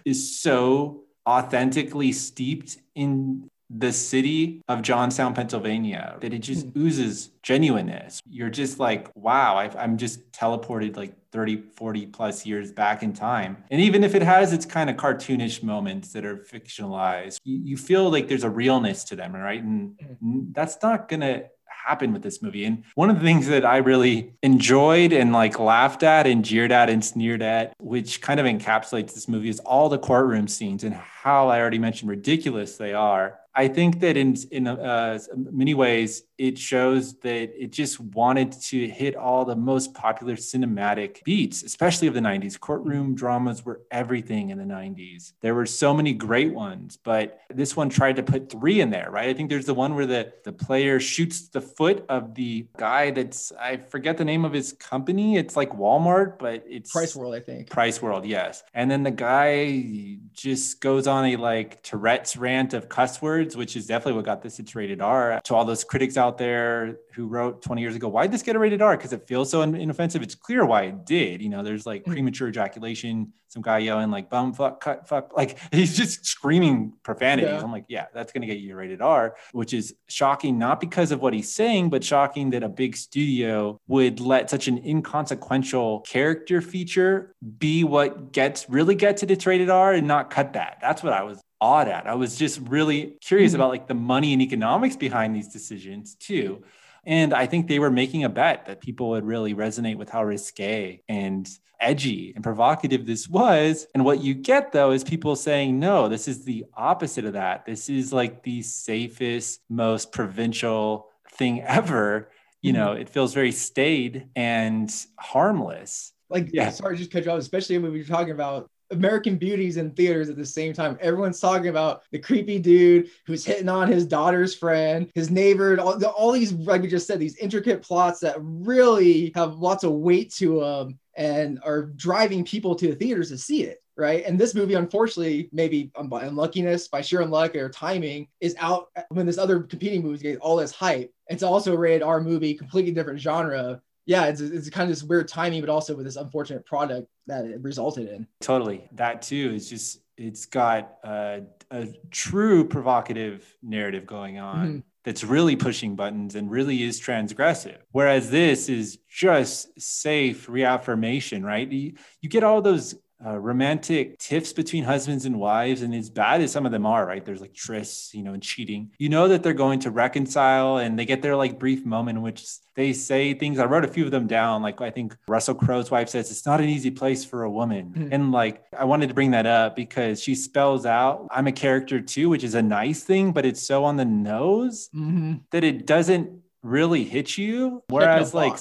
is so authentically steeped in the city of Johnstown, Pennsylvania, that it just hmm. oozes genuineness. You're just like, wow, i am just teleported like 30, 40 plus years back in time. And even if it has its kind of cartoonish moments that are fictionalized, you, you feel like there's a realness to them, right? And hmm. that's not going to happen with this movie. And one of the things that I really enjoyed and like laughed at and jeered at and sneered at, which kind of encapsulates this movie, is all the courtroom scenes and how I already mentioned ridiculous they are. I think that in in uh, many ways it shows that it just wanted to hit all the most popular cinematic beats, especially of the 90s. Courtroom dramas were everything in the 90s. There were so many great ones, but this one tried to put three in there, right? I think there's the one where the the player shoots the foot of the guy that's I forget the name of his company. It's like Walmart, but it's Price World, I think. Price World, yes. And then the guy just goes on a like Tourette's rant of cuss words, which is definitely what got this it's rated R. To all those critics out there who wrote 20 years ago, why did this get a rated R? Because it feels so inoffensive. It's clear why it did. You know, there's like hmm. premature ejaculation, some guy yelling like bum, fuck, cut, fuck. Like he's just screaming profanities. Yeah. I'm like, yeah, that's going to get you rated R, which is shocking, not because of what he's saying, but shocking that a big studio would let such an inconsequential character feature be what gets really gets it its rated R and not cut that. That's what I was awed at. I was just really curious mm-hmm. about like the money and economics behind these decisions too. And I think they were making a bet that people would really resonate with how risque and edgy and provocative this was. And what you get though is people saying, no, this is the opposite of that. This is like the safest, most provincial thing ever. You know, mm-hmm. it feels very staid and harmless. Like, yeah. sorry, just cut you off, especially when we were talking about American Beauties in theaters at the same time. Everyone's talking about the creepy dude who's hitting on his daughter's friend, his neighbor, all, all these, like we just said, these intricate plots that really have lots of weight to them and are driving people to the theaters to see it. Right. And this movie, unfortunately, maybe um, by unluckiness, by sheer unluck or timing, is out when this other competing movie gets all this hype. It's also a rated R movie, completely different genre yeah, it's, it's kind of this weird timing, but also with this unfortunate product that it resulted in. Totally. That too is just, it's got a, a true provocative narrative going on. Mm-hmm. That's really pushing buttons and really is transgressive. Whereas this is just safe reaffirmation, right? You, you get all those uh, romantic tiffs between husbands and wives, and as bad as some of them are, right? There's like trysts, you know, and cheating. You know that they're going to reconcile, and they get their like brief moment in which they say things. I wrote a few of them down. Like I think Russell Crowe's wife says, "It's not an easy place for a woman," mm-hmm. and like I wanted to bring that up because she spells out, "I'm a character too," which is a nice thing, but it's so on the nose mm-hmm. that it doesn't really hit you. Whereas, like,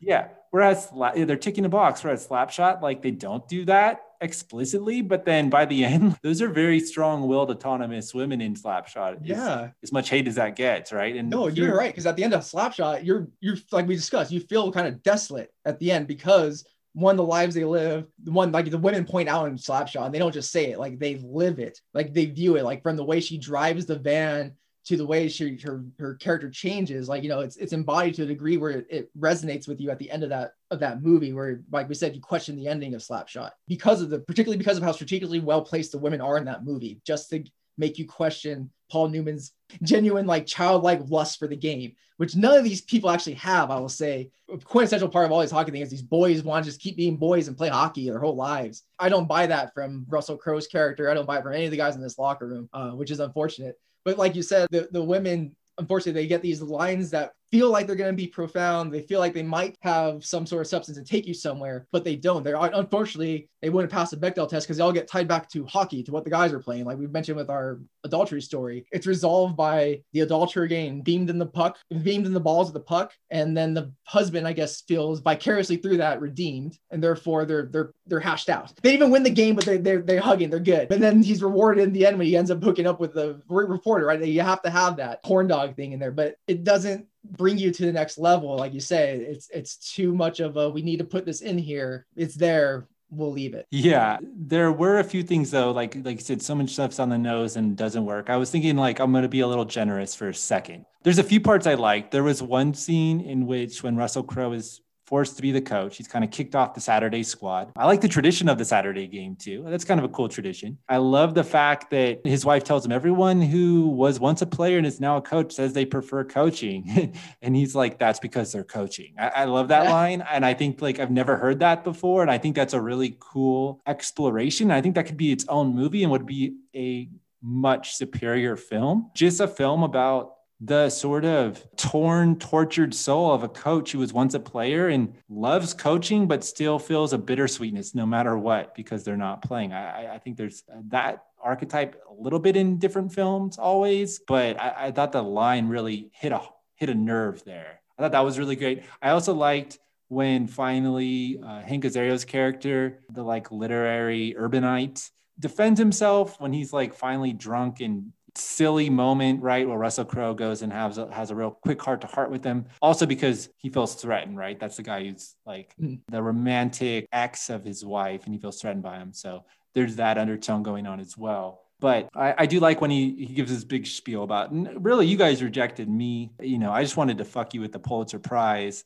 yeah, Whereas they're ticking a box. Whereas Slapshot, like they don't do that explicitly, but then by the end, those are very strong-willed, autonomous women in Slapshot. Yeah, as much hate as that gets, right? And no, you're right because at the end of Slapshot, you're you're like we discussed, you feel kind of desolate at the end because one the lives they live the one like the women point out in slapshot and they don't just say it like they live it like they view it like from the way she drives the van to the way she her her character changes like you know it's it's embodied to a degree where it, it, resonates with you at the end of that of that movie where like we said you question the ending of slapshot because of the particularly because of how strategically well placed the women are in that movie just to make you question paul newman's genuine like childlike lust for the game which none of these people actually have i will say. A quintessential part of all these hockey things is these boys want to just keep being boys and play hockey their whole lives. I don't buy that from russell crowe's character. I don't buy it from any of the guys in this locker room uh, which is unfortunate but like you said, the, the women, unfortunately, they get these lines that feel like they're going to be profound. They feel like they might have some sort of substance to take you somewhere, but they don't. They're uh, unfortunately they wouldn't pass the Bechdel test because they all get tied back to hockey, to what the guys are playing. Like we mentioned with our adultery story, it's resolved by the adulterer getting beamed in the puck, beamed in the balls of the puck, and then the husband, I guess, feels vicariously through that redeemed, and therefore they're they're they're hashed out. They even win the game, but they they're they're hugging, they're good. But then he's rewarded in the end when he ends up hooking up with the reporter, right? You have to have that corn dog thing in there, but it doesn't bring you to the next level like you say it's it's too much of a we need to put this in here it's there we'll leave it. Yeah there were a few things though like like you said so much stuff's on the nose and doesn't work. I was thinking like i'm going to be a little generous for a second. There's a few parts i liked. There was one scene in which when russell crowe is forced to be the coach. He's kind of kicked off the Saturday squad. I like the tradition of the Saturday game too. That's kind of a cool tradition. I love the fact that his wife tells him everyone who was once a player and is now a coach says they prefer coaching. and he's like, that's because they're coaching. I, I love that line. And I think like I've never heard that before. And I think that's a really cool exploration. I think that could be its own movie and would be a much superior film. Just a film about the sort of torn, tortured soul of a coach who was once a player and loves coaching, but still feels a bittersweetness no matter what because they're not playing. I, I think there's that archetype a little bit in different films always, but I, I thought the line really hit a hit a nerve there. I thought that was really great. I also liked when finally uh, Hank Azaria's character, the like literary urbanite, defends himself when he's like finally drunk and silly moment, right? Where Russell Crowe goes and has a, has a real quick heart to heart with him. Also because he feels threatened, right? That's the guy who's like mm. the romantic ex of his wife and he feels threatened by him. So there's that undertone going on as well. But I, I, do like when he, he gives his big spiel about, really, you guys rejected me. You know, I just wanted to fuck you with the Pulitzer Prize.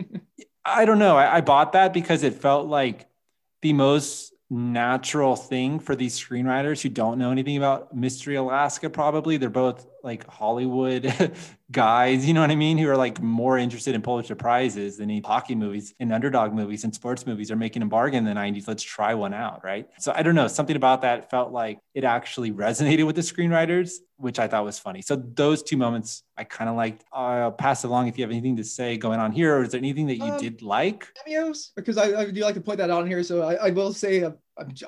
I don't know. I, I bought that because it felt like the most natural thing for these screenwriters who don't know anything about Mystery Alaska, probably. They're both like Hollywood guys, you know what I mean, who are like more interested in Pulitzer Prizes than in hockey movies and underdog movies and sports movies are making a bargain in the 90s. Let's try one out, right? So I don't know, something about that felt like it actually resonated with the screenwriters, which I thought was funny. So those two moments I kind of liked. I'll pass along if you have anything to say going on here, or is there anything that you um, did like? Cameos, because I, I, do like to point that out in here. So I, I will say uh,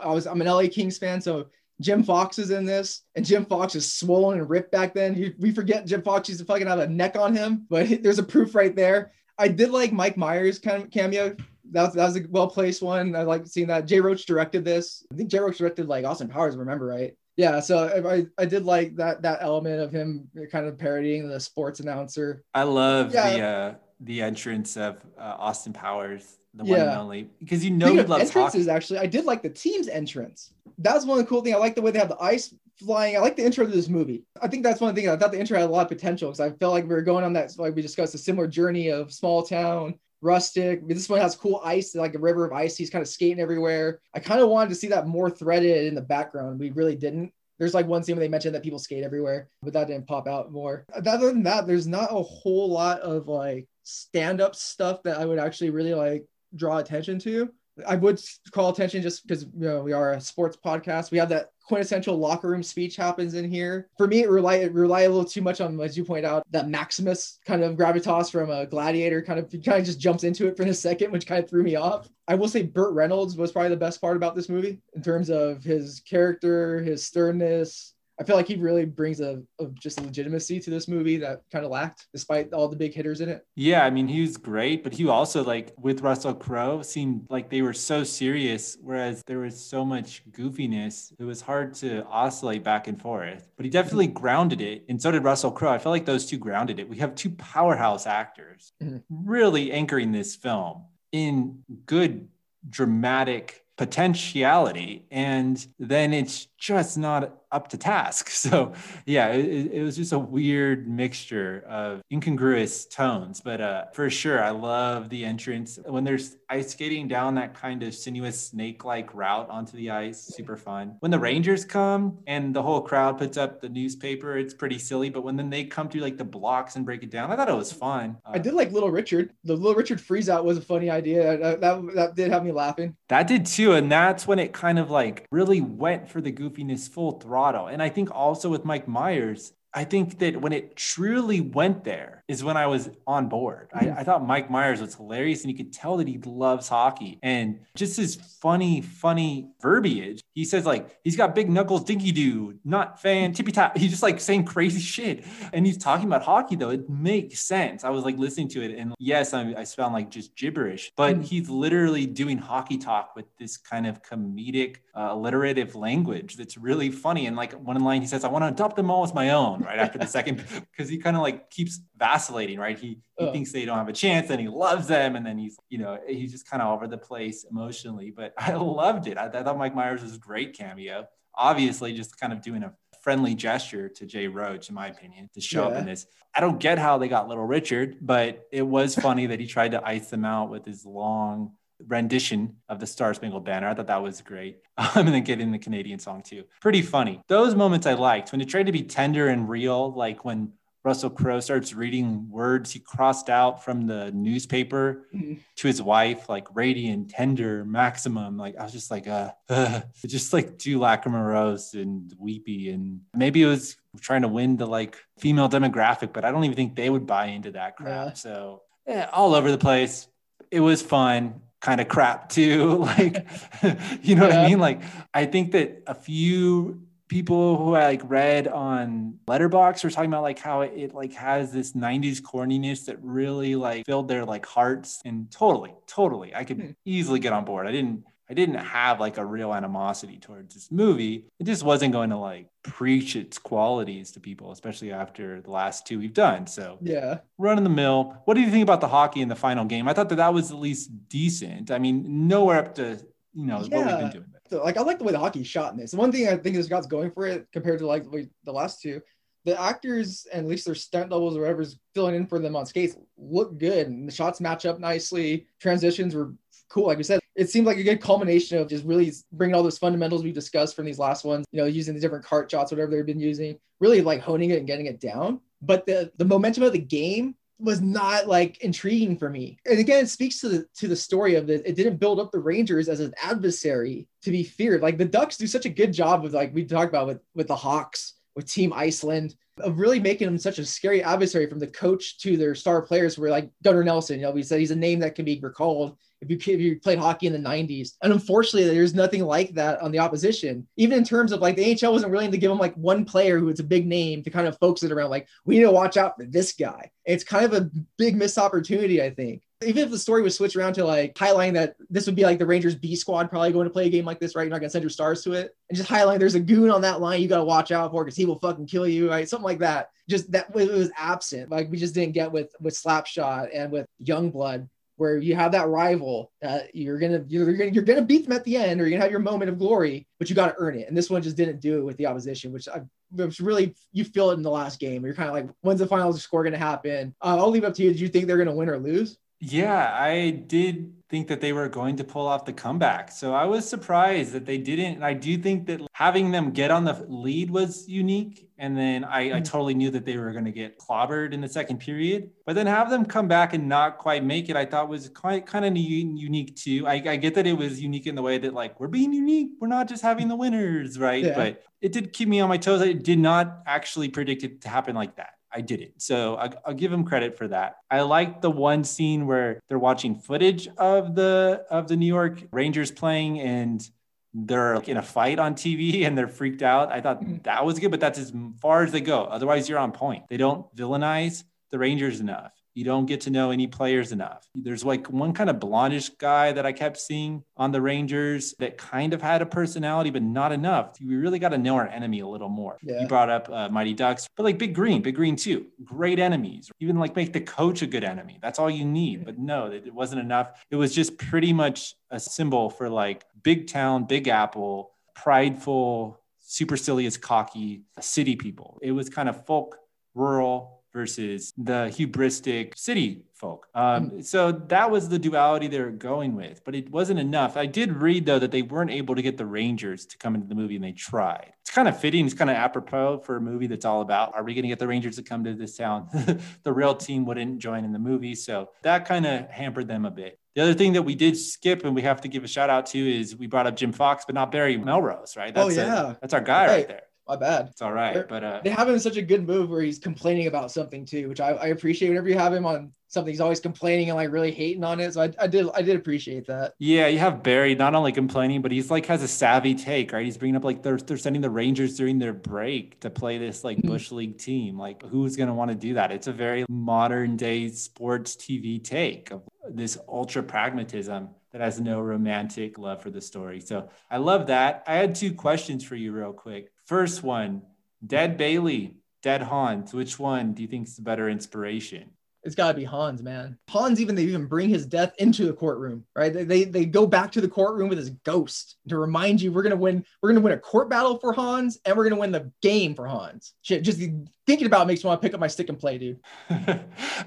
I was I'm an LA Kings fan, so Jim Fox is in this, and Jim Fox is swollen and ripped back then. He, we forget Jim Fox used to fucking have a neck on him, but there's a proof right there. I did like Mike Myers kind of cameo. That was, that was a well placed one. I like seeing that. Jay Roach directed this. I think Jay Roach directed like Austin Powers, remember right? Yeah, so I, I did like that that element of him kind of parodying the sports announcer. I love yeah. the uh, the entrance of uh, Austin Powers the yeah. one and only because you know he loves entrances. Hockey. Actually, I did like the team's entrance. That's one of the cool things. I like the way they have the ice flying. I like the intro to this movie. I think that's one thing. I thought the intro had a lot of potential because I felt like we were going on that like we discussed a similar journey of small town rustic. This one has cool ice, like a river of ice. He's kind of skating everywhere. I kind of wanted to see that more threaded in the background. We really didn't. There's like one scene where they mentioned that people skate everywhere, but that didn't pop out more. Other than that, there's not a whole lot of like stand-up stuff that I would actually really like draw attention to. I would call attention just because you know we are a sports podcast. We have that quintessential locker room speech happens in here. For me, it rely it rely a little too much on, as you point out, that Maximus kind of gravitas from a gladiator kind of kind of just jumps into it for a second, which kind of threw me off. I will say Burt Reynolds was probably the best part about this movie in terms of his character, his sternness, I feel like he really brings a, a just legitimacy to this movie that kind of lacked despite all the big hitters in it. Yeah, I mean he was great, but he also like with Russell Crowe seemed like they were so serious, whereas there was so much goofiness. It was hard to oscillate back and forth. But he definitely mm-hmm. grounded it, and so did Russell Crowe. I felt like those two grounded it. We have two powerhouse actors mm-hmm. really anchoring this film in good dramatic potentiality and then it's just not up to task. So yeah, it, it, was just a weird mixture of incongruous tones. But uh, for sure, I love the entrance when there's ice skating down that kind of sinuous snake-like route onto the ice. Super fun. When the Rangers come and the whole crowd puts up the newspaper, it's pretty silly. But when then they come through like the blocks and break it down, I thought it was fun. Uh, I did like Little Richard. The Little Richard freeze out was a funny idea. That, that that did have me laughing. That did too, and that's when it kind of like really went for the goofiness full throttle. And I think also with Mike Myers, I think that when it truly went there is when I was on board. I, mm-hmm. I, thought Mike Myers was hilarious and you could tell that he loves hockey and just his funny, funny verbiage. He says, like, he's got big knuckles, dinky doo, not fan, tippy tap. He's just like saying crazy shit. And he's talking about hockey, though. It makes sense. I was like listening to it. And yes, I, I sound like just gibberish, but mm-hmm. he's literally doing hockey talk with this kind of comedic, uh, alliterative language that's really funny. And like one line, he says, I want to adopt them all as my own right after the second because he kind of like keeps vacillating, right? He he thinks they don't have a chance and he loves them, and then he's you know he's just kind of over the place emotionally. But I loved it. I, I thought Mike Myers was a great cameo. Obviously, just kind of doing a friendly gesture to Jay Roach, in my opinion, to show yeah. up in this. I don't get how they got Little Richard, but it was funny that he tried to ice them out with his long rendition of the Star Spangled Banner. I thought that was great. Um, and then getting the Canadian song too. Pretty funny. Those moments I liked when it tried to be tender and real, like when Russell Crowe starts reading words he crossed out from the newspaper mm-hmm. to his wife, like radiant, tender, maximum. Like I was just like, uh, uh just like too lacrimose and weepy. And maybe it was trying to win the like female demographic, but I don't even think they would buy into that crap. Yeah. So yeah, all over the place. It was fun kind of crap too. Like, you know yeah. what I mean? Like, I think that a few people who I like read on Letterboxd were talking about like how it, it, like has this 90s corniness that really like filled their like hearts and totally, totally. I could hmm. easily get on board. I didn't I didn't have like a real animosity towards this movie. It just wasn't going to like preach its qualities to people, especially after the last two we've done. So yeah, run in the mill. What do you think about the hockey in the final game? I thought that that was at least decent. I mean, nowhere up to you know yeah. what we've been doing. So, like I like the way the hockey shot in this. One thing I think this got's going for it compared to like the last two. The actors and at least their stunt doubles or whatever's filling in for them on skates look good and the shots match up nicely. Transitions were cool. Like we said, it seemed like a good culmination of just really bringing all those fundamentals we discussed from these last ones, you know, using the different cart shots, whatever they've been using, really like honing it and getting it down. But the the momentum of the game was not like intriguing for me. And again, it speaks to the to the story of that it didn't build up the Rangers as an adversary to be feared. Like the Ducks do such a good job with like we talked about with with the Hawks, with Team Iceland, of really making them such a scary adversary from the coach to their star players were like Gunnar Nelson. You know, we said he's a name that can be recalled if you, if you played hockey in the 90s. And unfortunately, there's nothing like that on the opposition. Even in terms of like the NHL wasn't willing to give him like one player who was a big name to kind of focus it around, like, we need to watch out for this guy. It's kind of a big missed opportunity, I think. Even if the story was switched around to like highlighting that this would be like the Rangers B squad probably going to play a game like this, right? You're not to send your stars to it. And just highlighting there's a goon on that line you got to watch out for because he will fucking kill you, right? Something like that. Just that it was absent. Like we just didn't get with with Slapshot and with Youngblood where you have that rival that you're gonna you're gonna you're gonna beat them at the end or you're gonna have your moment of glory, but you got to earn it. And this one just didn't do it with the opposition, which I which really you feel it in the last game. You're kind of like, when's the final score gonna happen? Uh, I'll leave it up to you. Did you think they're gonna win or lose? Yeah, I did think that they were going to pull off the comeback. So I was surprised that they didn't. And I do think that having them get on the lead was unique. And then I. I mm. totally knew that they were going to get clobbered in the second period. But then have them come back and not quite make it, I thought was quite kind of unique too. I, I get that it was unique in the way that like we're being unique. We're not just having the winners, right? Yeah. But it did keep me on my toes. I did not actually predict it to happen like that. I didn't. So I, will give him credit for that. I like the one scene where they're watching footage of the of the New York Rangers playing and they're in a fight on TV and they're freaked out. I thought mm-hmm. that was good, but that's as far as they go. Otherwise, you're on point. They don't villainize the Rangers enough. You don't get to know any players enough. There's like one kind of blondish guy that I kept seeing on the Rangers that kind of had a personality, but not enough. We really got to know our enemy a little more. Yeah. You brought up uh, Mighty Ducks, but like Big Green, Big Green too. Great enemies. Even like make the coach a good enemy. That's all you need. But no, it wasn't enough. It was just pretty much a symbol for like big town, Big Apple, prideful, supercilious, cocky city people. It was kind of folk, rural, versus the hubristic city folk. Um, mm. so that was the duality they were going with, but it wasn't enough. I did read though that they weren't able to get the Rangers to come into the movie, and they tried. It's kind of fitting. It's kind of apropos for a movie that's all about: Are we going to get the Rangers to come to this town? the real team wouldn't join in the movie, so that kind of hampered them a bit. The other thing that we did skip and we have to give a shout out to is we brought up Jim Fox, but not Barry Melrose, right? Oh, that's oh yeah, a, that's our guy right there my bad. It's all right, They're, but uh, they have him in such a good move where he's complaining about something too, which I, I appreciate. Whenever you have him on something, he's always complaining and like really hating on it. So I, I did I did appreciate that. Yeah, you have Barry not only complaining, but he's like has a savvy take, right? He's bringing up like they're they're sending the Rangers during their break to play this like mm-hmm. bush league team. Like who's gonna want to do that? It's a very modern day sports TV take of this ultra pragmatism that has no romantic love for the story. So I love that. I had two questions for you, real quick. First one Dead Bailey, Dead Hans. Which one do you think is the better inspiration? It's got to be Hans, man. Hans even they even bring his death into the courtroom, right? They, they they go back to the courtroom with his ghost to remind you we're gonna win. We're gonna win a court battle for Hans, and we're gonna win the game for Hans. Shit, just thinking about it makes me want to pick up my stick and play, dude.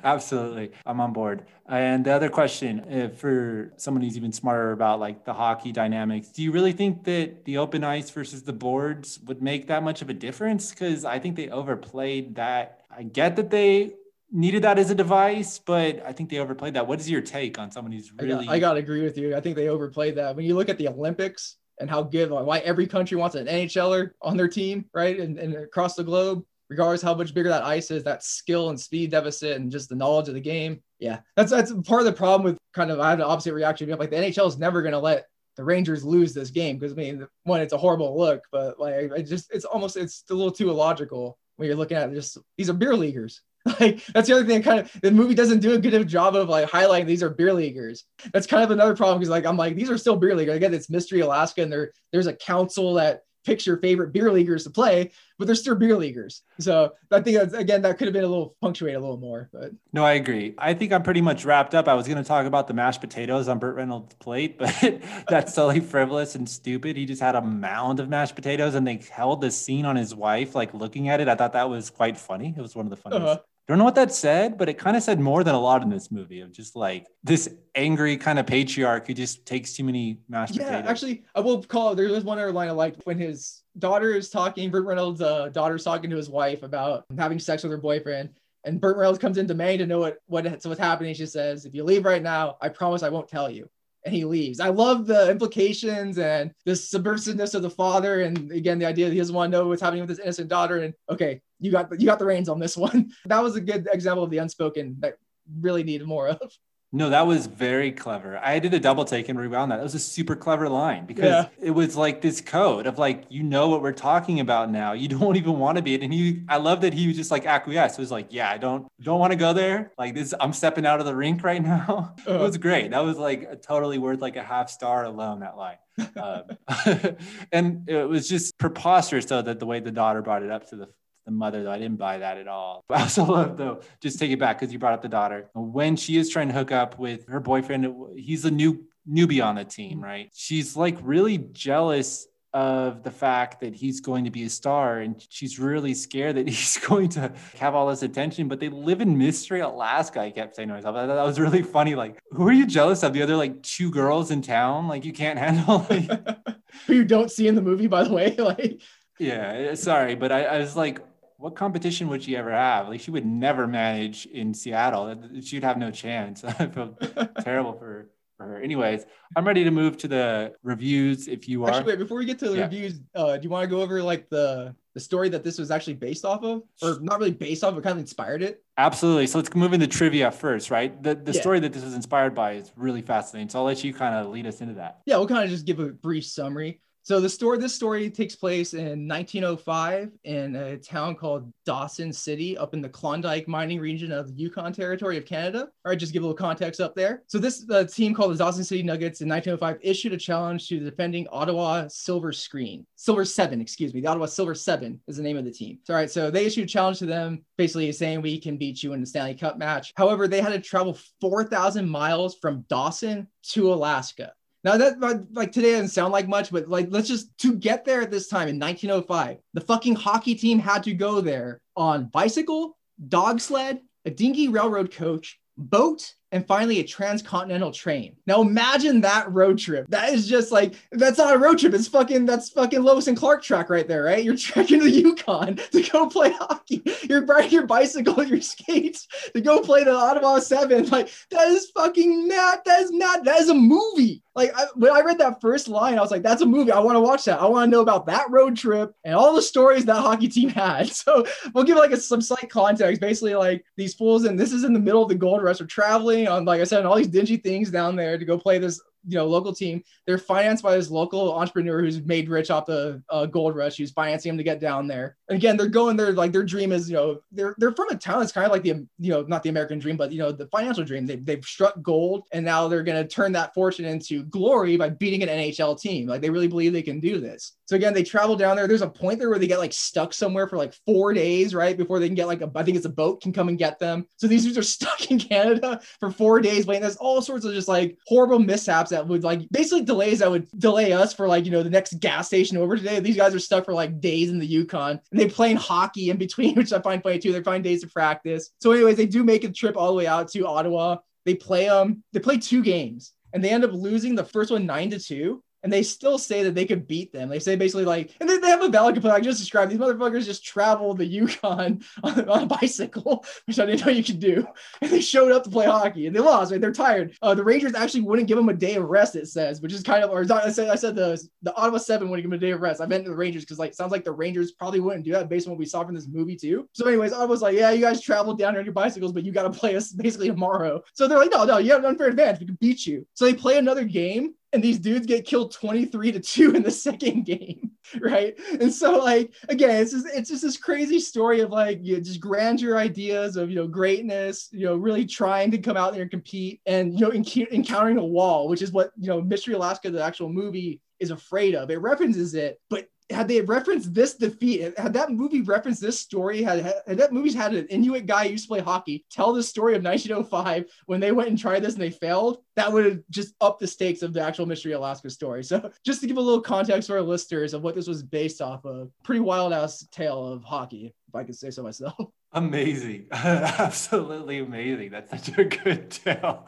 Absolutely, I'm on board. And the other question, for someone who's even smarter about like the hockey dynamics, do you really think that the open ice versus the boards would make that much of a difference? Because I think they overplayed that. I get that they needed that as a device, but I think they overplayed that. What is your take on someone who's really? I got, to agree with you. I think they overplayed that. When you look at the Olympics and how good, why every country wants an NHLer on their team, right, and, and across the globe, regardless how much bigger that ice is, that skill and speed deficit and just the knowledge of the game. Yeah, that's that's part of the problem with kind of I have the opposite reaction. Like the NHL is never going to let the Rangers lose this game because I mean, one, it's a horrible look, but like I just it's almost it's a little too illogical when you're looking at just these are beer leaguers. Like that's the other thing. Kind of the movie doesn't do a good enough job of like highlighting these are beer leaguers. That's kind of another problem because like I'm like these are still beer leaguers. Again, it's Mystery Alaska and there there's a council that picks your favorite beer leaguers to play, but they're still beer leaguers. So I think that's, again that could have been a little punctuated a little more. But no, I agree. I think I'm pretty much wrapped up. I was going to talk about the mashed potatoes on Burt Reynolds' plate, but that's totally frivolous and stupid. He just had a mound of mashed potatoes, and they held the scene on his wife, like looking at it. I thought that was quite funny. It was one of the funniest. Uh-huh don't know what that said, but it kind of said more than a lot in this movie of just like this angry kind of patriarch who just takes too many mashed yeah, potatoes. actually, I will call. There was one other line I liked when his daughter is talking. Burt Reynolds' uh, daughter's talking to his wife about having sex with her boyfriend, and Burt Reynolds comes in demanding to know what what what's happening. She says, "If you leave right now, I promise I won't tell you." And he leaves. I love the implications and the subversiveness of the father, and again the idea that he doesn't want to know what's happening with his innocent daughter. And okay, you got you got the reins on this one. That was a good example of the unspoken that really needed more of. No, that was very clever. I did a double take and rewound that. That was a super clever line because yeah. it was like this code of like, you know what we're talking about now. You don't even want to be it. And he, I love that he was just like acquiesced. It was like, yeah, I don't, don't want to go there. Like this, I'm stepping out of the rink right now. Uh-huh. It was great. That was like totally worth like a half star alone, that line. um, and it was just preposterous though that the way the daughter brought it up to the the mother though. I didn't buy that at all. I also love though, just take it back because you brought up the daughter. When she is trying to hook up with her boyfriend, he's a new newbie on the team, right? She's like really jealous of the fact that he's going to be a star and she's really scared that he's going to have all this attention but they live in mystery alaska i kept saying to myself that was really funny like who are you jealous of the other like two girls in town like you can't handle like who you don't see in the movie by the way like yeah sorry but I, I was like what competition would she ever have? Like she would never manage in Seattle. She'd have no chance. I feel terrible for, for her. Anyways, I'm ready to move to the reviews. If you are, actually, wait, before we get to the yeah. reviews, uh, do you want to go over like the the story that this was actually based off of, or not really based off, but kind of inspired it? Absolutely. So let's move into trivia first, right? The the yeah. story that this was inspired by is really fascinating. So I'll let you kind of lead us into that. Yeah, we'll kind of just give a brief summary. So the story, this story takes place in 1905 in a town called Dawson City, up in the Klondike mining region of the Yukon Territory of Canada. All right, just give a little context up there. So this uh, team called the Dawson City Nuggets in 1905 issued a challenge to the defending Ottawa Silver Screen, Silver Seven, excuse me. The Ottawa Silver Seven is the name of the team. So, all right, so they issued a challenge to them, basically saying we can beat you in the Stanley Cup match. However, they had to travel 4,000 miles from Dawson to Alaska. Now that uh, like today doesn't sound like much, but like let's just to get there at this time in 1905, the fucking hockey team had to go there on bicycle, dog sled, a dingy railroad coach, boat, and finally a transcontinental train. Now imagine that road trip. That is just like that's not a road trip. It's fucking that's fucking Lewis and Clark track right there, right? You're trekking the Yukon to go play hockey. You're riding your bicycle, your skates to go play the Ottawa Seven. Like that is fucking mad. That is mad. That is a movie. Like I, when I read that first line, I was like, "That's a movie. I want to watch that. I want to know about that road trip and all the stories that hockey team had." So we'll give like a, some slight context. Basically, like these fools, and this is in the middle of the gold rush. Are traveling on, like I said, all these dingy things down there to go play this you know local team. They're financed by this local entrepreneur who's made rich off the uh, gold rush. Who's financing them to get down there. And again, they're going there like their dream is you know they're they're from a town that's kind of like the you know not the American dream, but you know the financial dream. They they've struck gold, and now they're going to turn that fortune into glory by beating an NHL team. Like they really believe they can do this. So again, they travel down there. There's a point there where they get like stuck somewhere for like four days, right before they can get like a I think it's a boat can come and get them. So these dudes are stuck in Canada for four days waiting. There's all sorts of just like horrible mishaps that would like basically delays that would delay us for like you know the next gas station over today. These guys are stuck for like days in the Yukon and they playing hockey in between, which I find funny too. They're finding days to practice. So, anyways, they do make a trip all the way out to Ottawa. They play um they play two games and they end up losing the first one nine to two and they still say that they could beat them. They say basically like, and they, they have a valid complaint. I just described these motherfuckers just traveled the Yukon on, on, a bicycle, which I didn't know you could do. And they showed up to play hockey and they lost. Right, they're tired. Uh, the Rangers actually wouldn't give them a day of rest. It says, which is kind of, or I said, I said the the Ottawa Seven wouldn't give them a day of rest. I meant the Rangers because like sounds like the Rangers probably wouldn't do that based on what we saw from this movie too. So, anyways, I was like, yeah, you guys traveled down here on your bicycles, but you got to play us basically tomorrow. So they're like, no, no, you have an unfair advantage. We can beat you. So they play another game and these dudes get killed 23 to 2 in the second game right? And so like again it's just it's just this crazy story of like you know, just grandeur ideas of you know greatness you know really trying to come out there and compete and you know enc- encountering a wall which is what you know mystery alaska the actual movie is afraid of. It references it but had they referenced this defeat, had that movie referenced this story, had, had that movie's had an Inuit guy who used to play hockey tell the story of 1905 when they went and tried this and they failed, that would have just upped the stakes of the actual Mystery Alaska story. So just to give a little context for our listeners of what this was based off of, pretty wild ass tale of hockey, if I could say so myself. Amazing. Absolutely amazing. That's such a good tale.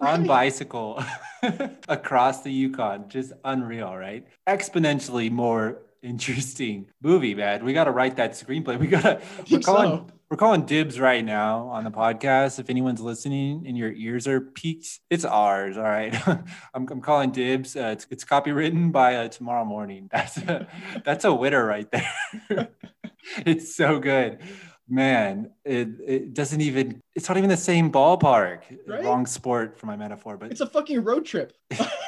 On bicycle across the Yukon. Just unreal, right? Exponentially more interesting movie, man. We got to write that screenplay. We got to. We're calling. So. We're calling dibs right now on the podcast. If anyone's listening and your ears are peaked, it's ours. All right, I'm, I'm calling dibs. Uh, it's, it's copywritten by uh, tomorrow morning. That's a, that's a winner right there. it's so good man it, it doesn't even it's not even the same ballpark right? wrong sport for my metaphor but it's a fucking road trip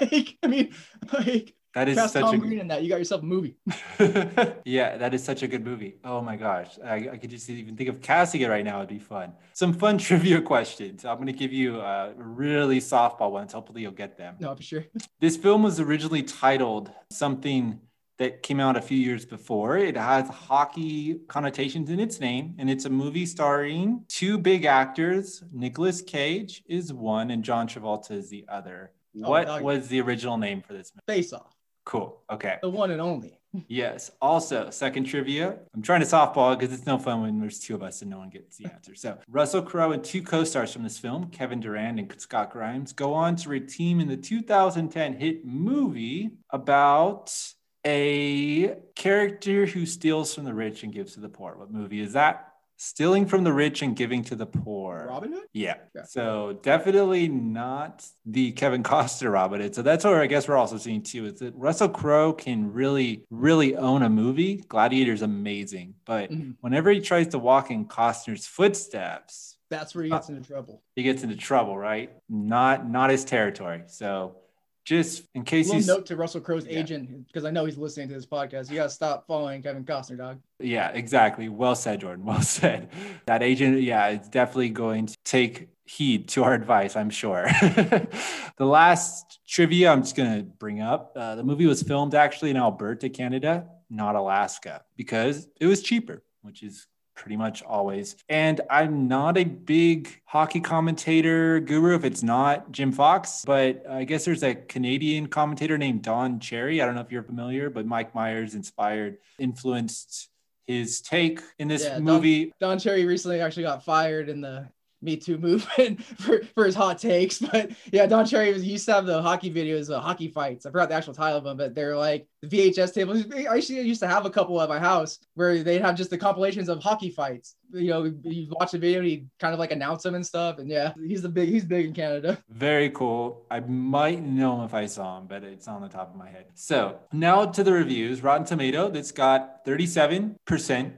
like, i mean like that is Cast such Tom a Green in that. You got yourself a movie. yeah, that is such a good movie. Oh my gosh, I, I could just even think of casting it right now. It'd be fun. Some fun trivia questions. I'm going to give you a really softball ones. Hopefully, you'll get them. No, for sure. This film was originally titled something that came out a few years before. It has hockey connotations in its name, and it's a movie starring two big actors. Nicolas Cage is one, and John Travolta is the other. Oh, what was the original name for this movie? Face Off. Cool. Okay. The one and only. yes. Also, second trivia. I'm trying to softball because it's no fun when there's two of us and no one gets the answer. So, Russell Crowe and two co stars from this film, Kevin Durand and Scott Grimes, go on to reteam in the 2010 hit movie about a character who steals from the rich and gives to the poor. What movie is that? Stealing from the rich and giving to the poor. Robin Hood? Yeah. yeah. So definitely not the Kevin Costner Robin Hood. So that's where I guess we're also seeing too is that Russell Crowe can really, really own a movie. Gladiator's amazing. But mm-hmm. whenever he tries to walk in Costner's footsteps, that's where he gets uh, into trouble. He gets into trouble, right? Not not his territory. So just in case you note to Russell Crowe's yeah. agent because I know he's listening to this podcast. You gotta stop following Kevin Costner, dog. Yeah, exactly. Well said, Jordan. Well said. That agent, yeah, it's definitely going to take heed to our advice, I'm sure. the last trivia I'm just gonna bring up: uh, the movie was filmed actually in Alberta, Canada, not Alaska, because it was cheaper, which is pretty much always. And I'm not a big hockey commentator guru if it's not Jim Fox, but I guess there's a Canadian commentator named Don Cherry. I don't know if you're familiar, but Mike Myers inspired, influenced his take in this yeah, movie. Don, Don Cherry recently actually got fired in the me Too movement for, for his hot takes. But yeah, Don Cherry was, used to have the hockey videos, uh, hockey fights. I forgot the actual title of them, but they're like the VHS tables. I actually used to have a couple at my house where they'd have just the compilations of hockey fights. You know, you watch the video and he kind of like announce them and stuff. And yeah, he's the big, he's big in Canada. Very cool. I might know him if I saw him, but it's on the top of my head. So now to the reviews. Rotten Tomato, that's got 37%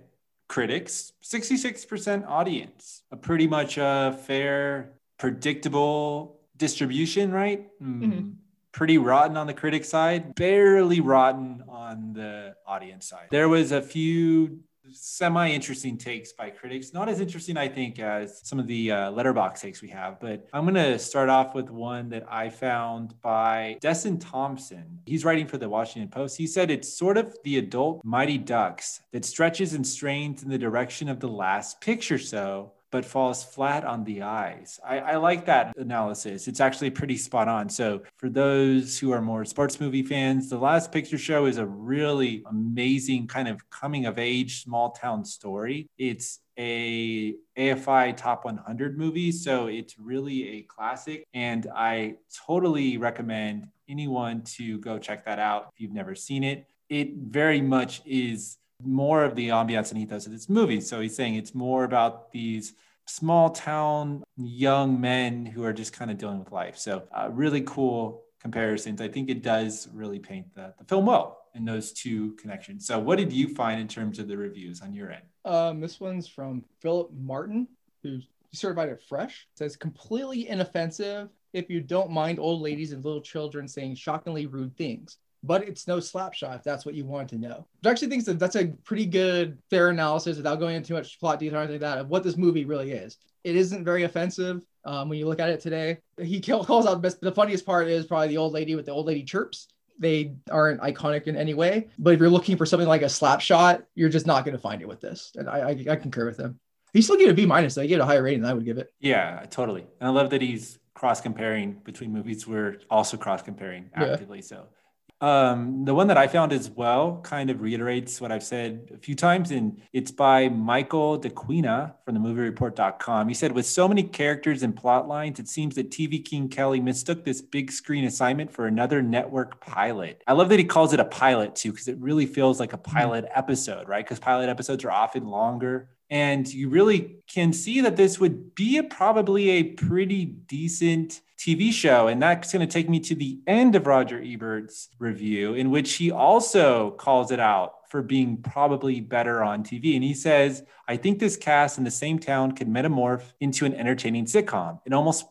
critics, 66% audience, a pretty much a fair, predictable distribution, right? Mm. Mm-hmm. pretty rotten on the critic side, barely rotten on the audience side. There was a few semi interesting takes by critics. Not as interesting, I think, as some of the uh, Letterboxd takes we have, but I'm going to start off with one that I found by Desson Thomson. He's writing for the Washington Post. He said it's sort of the adult Mighty Ducks that stretches and strains in the direction of the last picture show but falls flat on the eyes. I, I, like that analysis. It's actually pretty spot on. So, for those who are more sports movie fans, The Last Picture Show is a really amazing kind of coming of age small town story. It's a AFI top 100 movie, so it's really a classic. And I totally recommend anyone to go check that out if you've never seen it. It very much is more of the ambiance he does in this movie. So he's saying it's more about these small town young men who are just kind of dealing with life. So uh, really cool comparisons. I think it does really paint the, the film well in those two connections. So what did you find in terms of the reviews on your end? Um, this one's from Philip Martin, who's certified it Fresh. It says completely inoffensive if you don't mind old ladies and little children saying shockingly rude things but it's no slap shot if that's what you want to know. I actually think that that's a pretty good, fair analysis without going into too much plot detail or anything like that of what this movie really is. It isn't very offensive um, when you look at it today. He calls out the best. The funniest part is probably the old lady with the old lady chirps. They aren't iconic in any way, but if you're looking for something like a slap shot, you're just not going to find it with this. And I, I, I concur with him. He still gave it a B minus. gave it a higher rating than I would give it. Yeah, totally. And I love that he's cross comparing between movies. We're also cross comparing actively. Yeah. So um, the one that I found as well kind of reiterates what I've said a few times, and it's by Michael DeQuina from the moviereport.com. He said, With so many characters and plot lines, it seems that TV King Kelley mistook this big screen assignment for another network pilot. I love that he calls it a pilot too, because it really feels like a hmm. pilot episode, right? Because pilot episodes are often longer and you really can see that this would be a, probably a pretty decent TV show. And that's going to take me to the end of Roger Ebert's review, in which he also calls it out for being probably better on TV. And he says, I think this cast in the same town could metamorph into an entertaining sitcom. It almost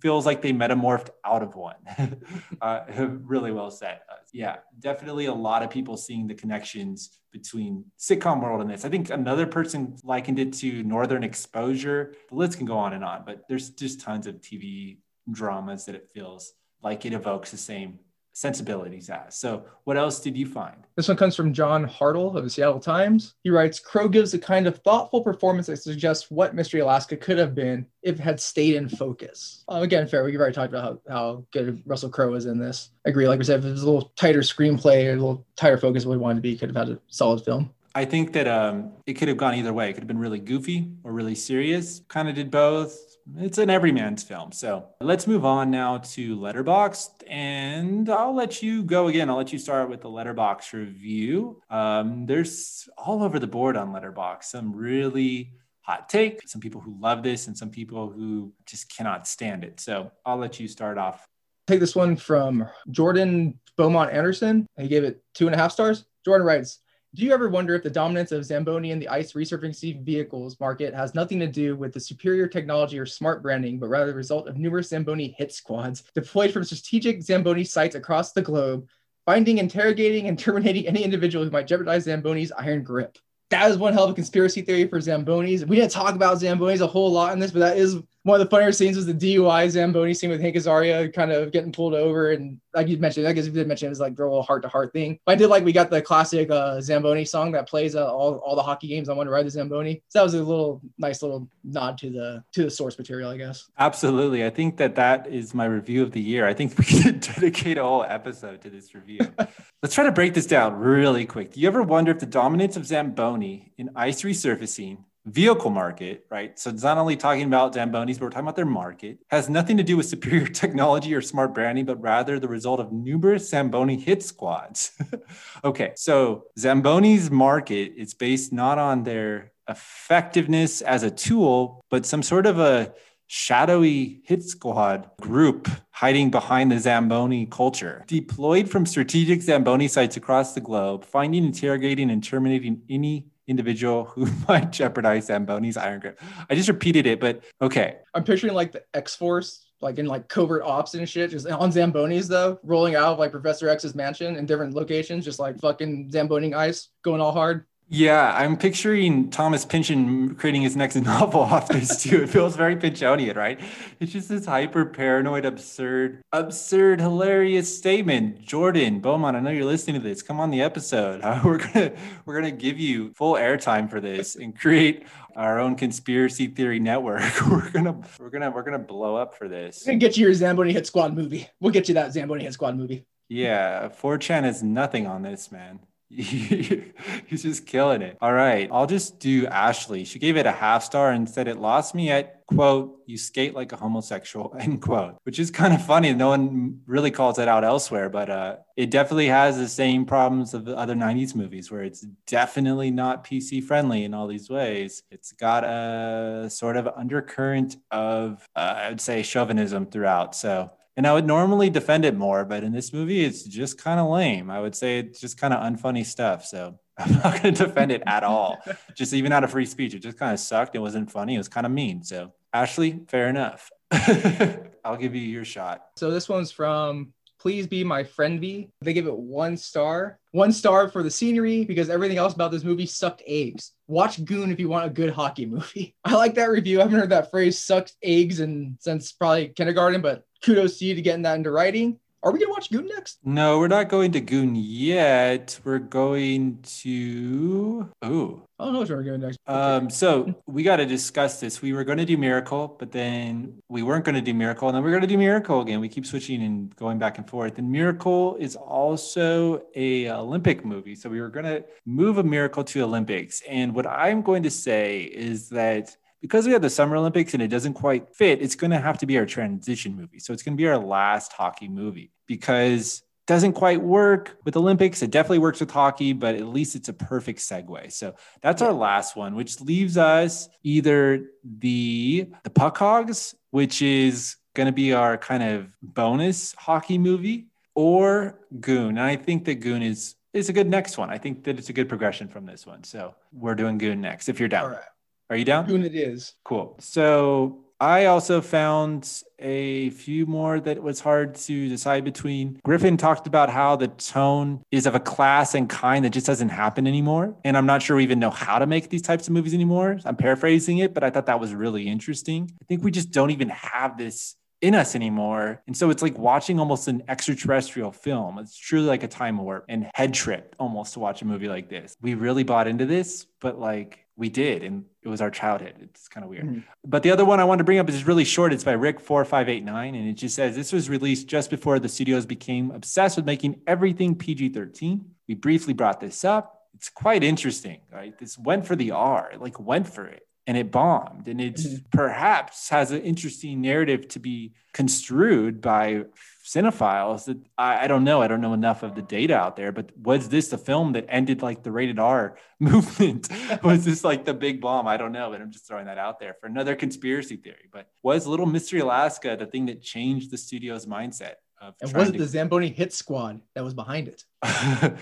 feels like they metamorphed out of one. uh, really well said. Uh, yeah, definitely a lot of people seeing the connections between sitcom world and this. I think another person likened it to Northern Exposure. The list can go on and on, but there's just tons of TV dramas that it feels like it evokes the same sensibilities as. So, what else did you find? This one comes from John Hartl of the Seattle Times. He writes Crowe gives a kind of thoughtful performance that suggests what Mystery Alaska could have been if it had stayed in focus. Uh, again, fair. We've already talked about how, how good Russell Crowe is in this. I agree. Like we said, if it was a little tighter screenplay, a little tighter focus, what we wanted to be, could have had a solid film. I think that um, it could have gone either way. It could have been really goofy or really serious. Kind of did both it's an everyman's film. So let's move on now to Letterboxd, and I'll let you go again. I'll let you start with the Letterboxd review. Um, there's all over the board on Letterboxd some really hot take, some people who love this, and some people who just cannot stand it. So I'll let you start off. Take this one from Jordan Beaumont Anderson. He gave it two and a half stars. Jordan writes, do you ever wonder if the dominance of Zamboni in the ice resurfacing vehicles market has nothing to do with the superior technology or smart branding, but rather the result of numerous Zamboni hit squads deployed from strategic Zamboni sites across the globe, finding, interrogating, and terminating any individual who might jeopardize Zamboni's iron grip? That is one hell of a conspiracy theory for Zambonis. We didn't talk about Zambonis a whole lot in this, but that is one of the funnier scenes was the DUI Zamboni scene with Hank Azaria kind of getting pulled over. And like you mentioned, I guess you did mention it was like a little heart to heart thing. But I did like we got the classic uh, Zamboni song that plays uh, all, all the hockey games. I want to ride the Zamboni. So that was a little nice little nod to the to the source material, I guess. Absolutely. I think that that is my review of the year. I think we could dedicate a whole episode to this review. Let's try to break this down really quick. Do you ever wonder if the dominance of Zamboni in ice resurfacing vehicle market, right? So it's not only talking about Zambonis, but we're talking about their market, has nothing to do with superior technology or smart branding, but rather the result of numerous Zamboni hit squads. okay, so Zamboni's market is based not on their effectiveness as a tool, but some sort of a shadowy hit squad group hiding behind the Zamboni culture. Deployed from strategic Zamboni sites across the globe, finding, interrogating, and terminating any individual who might jeopardize Zamboni's iron grip. I just repeated it, but okay. I'm picturing like the X Force like in like covert ops and shit, just on Zambonis though, rolling out of like Professor X's mansion in different locations, just like fucking Zamboning ice, going all hard. Yeah, I'm picturing Thomas Pynchon creating his next novel off this too. It feels very Pynchonian, right? It's just this hyper paranoid, absurd, absurd, hilarious statement. Jordan Beaumont, I know you're listening to this. Come on the episode. We're gonna we're gonna give you full airtime for this and create our own conspiracy theory network. we're gonna we're gonna we're gonna blow up for this. We're gonna get you your Zamboni Hit Squad movie. We'll get you that Zamboni Hit Squad movie. Yeah, 4chan is nothing on this, man. He's just killing it. All right. I'll just do Ashley. She gave it a half star and said it lost me at quote, you skate like a homosexual, end quote, which is kind of funny. No one really calls it out elsewhere, but uh, it definitely has the same problems of the other 90s movies where it's definitely not PC friendly in all these ways. It's got a sort of undercurrent of, uh, I would say, chauvinism throughout. So and I would normally defend it more, but in this movie, it's just kind of lame. I would say it's just kind of unfunny stuff. So I'm not going to defend it at all. just even out of free speech, it just kind of sucked. It wasn't funny. It was kind of mean. So Ashley, fair enough. I'll give you your shot. So this one's from Please Be My Friend V. They give it one star. One star for the scenery because everything else about this movie sucked eggs. Watch Goon if you want a good hockey movie. I like that review. I haven't heard that phrase sucked eggs and since probably kindergarten, but kudos to you to getting that into writing. Are we gonna watch Goon next? No, we're not going to Goon yet. We're going to oh. I don't know what we're going next. Um, so we got to discuss this. We were going to do Miracle, but then we weren't going to do Miracle, and then we're going to do Miracle again. We keep switching and going back and forth. And Miracle is also a Olympic movie, so we were going to move a Miracle to Olympics. And what I'm going to say is that because we have the Summer Olympics and it doesn't quite fit, it's going to have to be our transition movie. So it's going to be our last hockey movie because it doesn't quite work with Olympics. It definitely works with hockey, but at least it's a perfect segue. So that's our last one, which leaves us either the the Puck Hogs, which is going to be our kind of bonus hockey movie, or Goon. And I think that Goon is is a good next one. I think that it's a good progression from this one. So we're doing Goon next if you're down. All right. Are you down? Goon it is. Cool. So I also found a few more that was hard to decide between. Griffin talked about how the tone is of a class and kind that just doesn't happen anymore. And I'm not sure we even know how to make these types of movies anymore. I'm paraphrasing it, but I thought that was really interesting. I think we just don't even have this in us anymore. And so it's like watching almost an extraterrestrial film. It's truly like a time warp and head trip almost to watch a movie like this. We really bought into this, but like we did and it was our childhood. It's kind of weird. Mm-hmm. but the other one i wanted to bring up is really short. It's by rick 4589 and it just says this was released just before the studios became obsessed with making everything pg-13 we briefly brought this up. It's quite interesting right? This went for the r like went for it and it bombed and it mm-hmm. perhaps has an interesting narrative to be construed by cinephiles that I, I, don't know. I don't know enough of the data out there but was this the film that ended like the rated r movement? Was this like the big bomb? I don't know but i'm just throwing that out there for another conspiracy theory. But was little mystery alaska the thing that changed the studio's mindset and was it to... the zamboni hit squad that was behind it?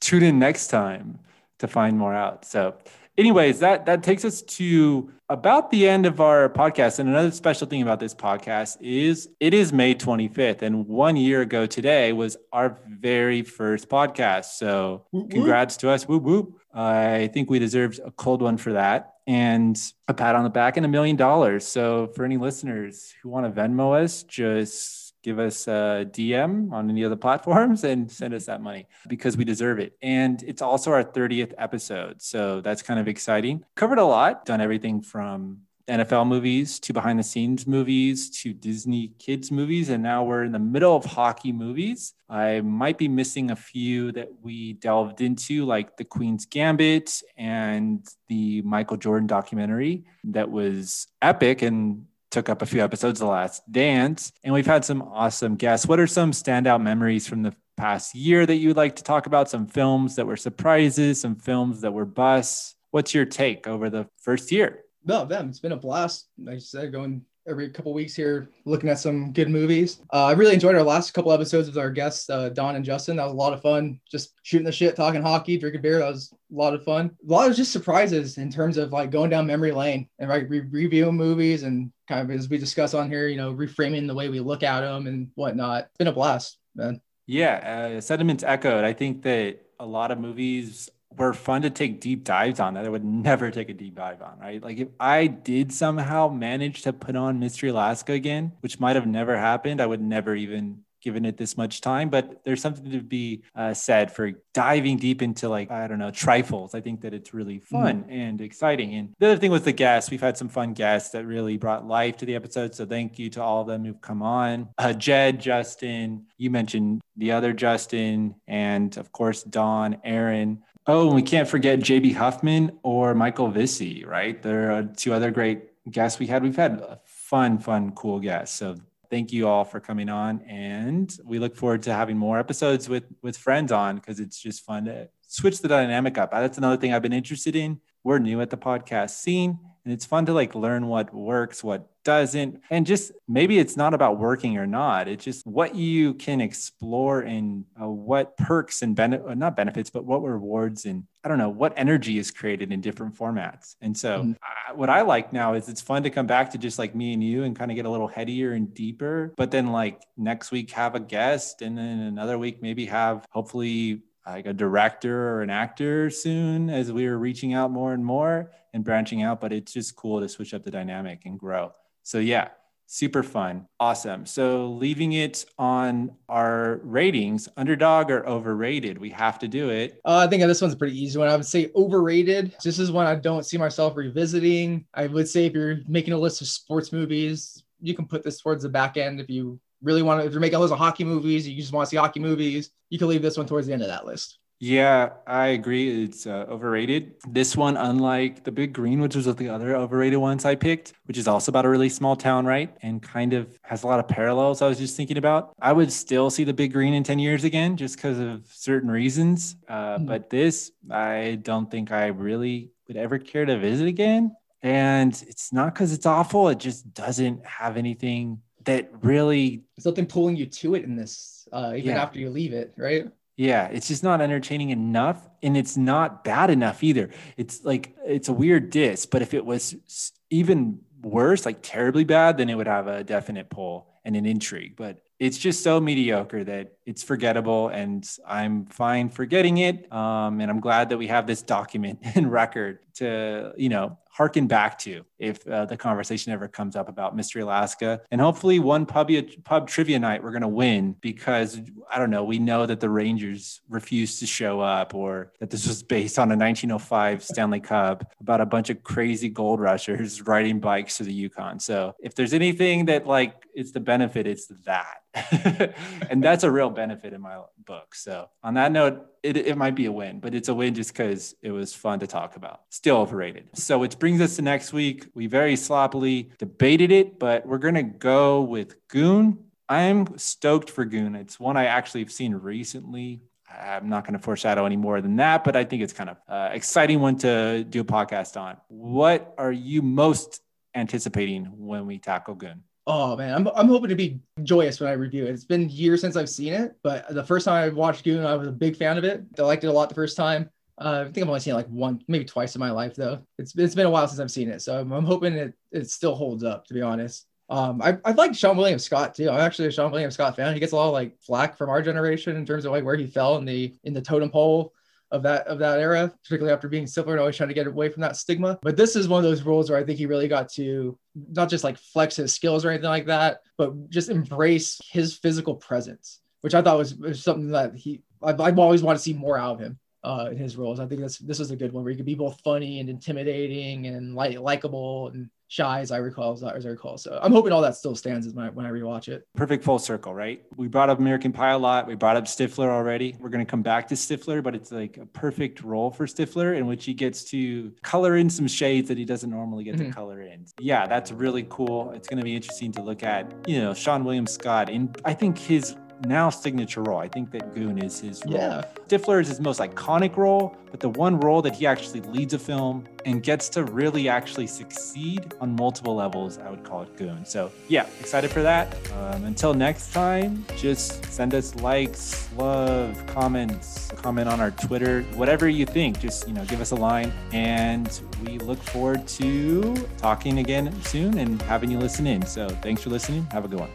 Tune in next time to find more out. So anyways, that that takes us to about the end of our podcast. And another special thing about this podcast is it is May 25th, and one year ago today was our very first podcast. So congrats to us. Whoop whoop. I think we deserved a cold one for that and a pat on the back and a million dollars. So for any listeners who want to Venmo us, just give us a DM on any of the platforms and send us that money because we deserve it. And it's also our 30th episode. So that's kind of exciting. Covered a lot, done everything from NFL movies to behind the scenes movies to Disney kids movies. And now we're in the middle of hockey movies. I might be missing a few that we delved into, like The Queen's Gambit and the Michael Jordan documentary that was epic and took up a few episodes of The Last Dance, and we've had some awesome guests. What are some standout memories from the past year that you'd like to talk about? Some films that were surprises, some films that were busts. What's your take over the first year? No, them. It's been a blast. Like I said, going every couple weeks here looking at some good movies. Uh, I really enjoyed our last couple episodes with our guests, uh, Don and Justin. That was a lot of fun. Just shooting the shit, talking hockey, drinking beer. That was a lot of fun. A lot of just surprises in terms of like going down memory lane and like re- reviewing movies and kind of as we discuss on here, you know, reframing the way we look at them and whatnot. It's been a blast, man. Yeah, uh, sentiments echoed. I think that a lot of movies were fun to take deep dives on that I would never take a deep dive on, right? Like if I did somehow manage to put on Mystery Alaska again, which might have never happened, I would never even given it this much time, but there's something to be uh, said for diving deep into like, I don't know, trifles. I think that it's really mm-hmm. fun mm-hmm. and exciting. And the other thing with the guests, we've had some fun guests that really brought life to the episode. So thank you to all of them who've come on. Uh, Jed, Justin, you mentioned the other Justin, and of course, Don, Aaron. Oh, we can't forget JB Huffman or Michael Vissi, right? There are uh, two other great guests we had. We've had fun, fun, cool guests. So thank you all for coming on and we look forward to having more episodes with with friends on because it's just fun to switch the dynamic up that's another thing i've been interested in we're new at the podcast scene and it's fun to like learn what works what doesn't and just maybe it's not about working or not it's just what you can explore and uh, what perks and uh, not benefits but what rewards and i don't know what energy is created in different formats and so mm-hmm. I, what i like now is it's fun to come back to just like me and you and kind of get a little headier and deeper but then like next week have a guest and then another week maybe have hopefully like a director or an actor soon as we are reaching out more and more and branching out but it's just cool to switch up the dynamic and grow. So yeah super fun. Awesome. So leaving it on our ratings underdog or overrated? We have to do it. Uh, i think this one's a pretty easy one. I would say overrated. This is one i don't see myself revisiting. I would say if you're making a list of sports movies you can put this towards the back end if you really want to, if you're making a list of hockey movies, you just want to see hockey movies, you can leave this one towards the end of that list. Yeah, I agree. It's uh, overrated. This one, unlike the Big Green, which was the other overrated ones I picked, which is also about a really small town, right? And kind of has a lot of parallels I was just thinking about. I would still see the Big Green in 10 years again, just because of certain reasons. Uh, mm. But this, I don't think I really would ever care to visit again. And it's not because it's awful, it just doesn't have anything that really there's nothing pulling you to it in this uh, even yeah. after you leave it right yeah it's just not entertaining enough and it's not bad enough either it's like it's a weird diss but if it was even worse like terribly bad then it would have a definite pull and an intrigue but it's just so mediocre that it's forgettable and i'm fine forgetting it um, and i'm glad that we have this document and record to you know harken back to if uh, the conversation ever comes up about Mystery Alaska. And hopefully, one pub, pub trivia night, we're going to win because I don't know, we know that the Rangers refused to show up or that this was based on a 1905 Stanley Cup about a bunch of crazy gold rushers riding bikes to the Yukon. So if there's anything that like it's the benefit, it's that. and that's a real benefit in my book. So on that note, it, it might be a win, but it's a win just because it was fun to talk about. Still overrated. So it brings us to next week. We very sloppily debated it, but we're to go with Goon. I'm stoked for Goon. It's one I actually have seen recently. I'm not going to foreshadow any more than that, but I think it's kind of uh, exciting one to do a podcast on. What are you most anticipating when we tackle Goon? Oh man, I'm, I'm hoping to be joyous when I review it. It's been years since I've seen it, but the first time I watched Goon, I was a big fan of it. I liked it a lot the first time. Uh, I think I've only seen it like one, maybe twice in my life though. It's it's been a while since I've seen it, so I'm, I'm hoping it it still holds up. To be honest, um, I I like Seann William Scott too. I'm actually a Seann William Scott fan. He gets a lot of like flack from our generation in terms of like where he fell in the in the totem pole of that of that era, particularly after being Stifler and always trying to get away from that stigma. But this is one of those roles where I think he really got to not just like flex his skills or anything like that, but just embrace his physical presence, which I thought was, was something that he I've, I've always wanted to see more out of him uh, in his roles. I think this this is a good one where he could be both funny and intimidating and like likable and shy as I recall, as I, recall. So I'm hoping all that still stands as my, when I rewatch it. Perfect full circle, right? We brought up American Pie a lot. We brought up Stifler already. We're going to come back to Stifler, but it's like a perfect role for Stifler in which he gets to color in some shades that he doesn't normally get mm-hmm. to color in. Yeah, that's really cool. It's going to be interesting to look at, you know, Seann William Scott. And I think his now signature role. I think that Goon is his role. Yeah. Stifler is his most iconic role, but the one role that he actually leads a film and gets to really actually succeed on multiple levels, I would call it Goon. So yeah, excited for that. Um, until next time, just send us likes, love, comments, comment on our Twitter, whatever you think. Just you know, give us a line, and we look forward to talking again soon and having you listen in. So thanks for listening. Have a good one.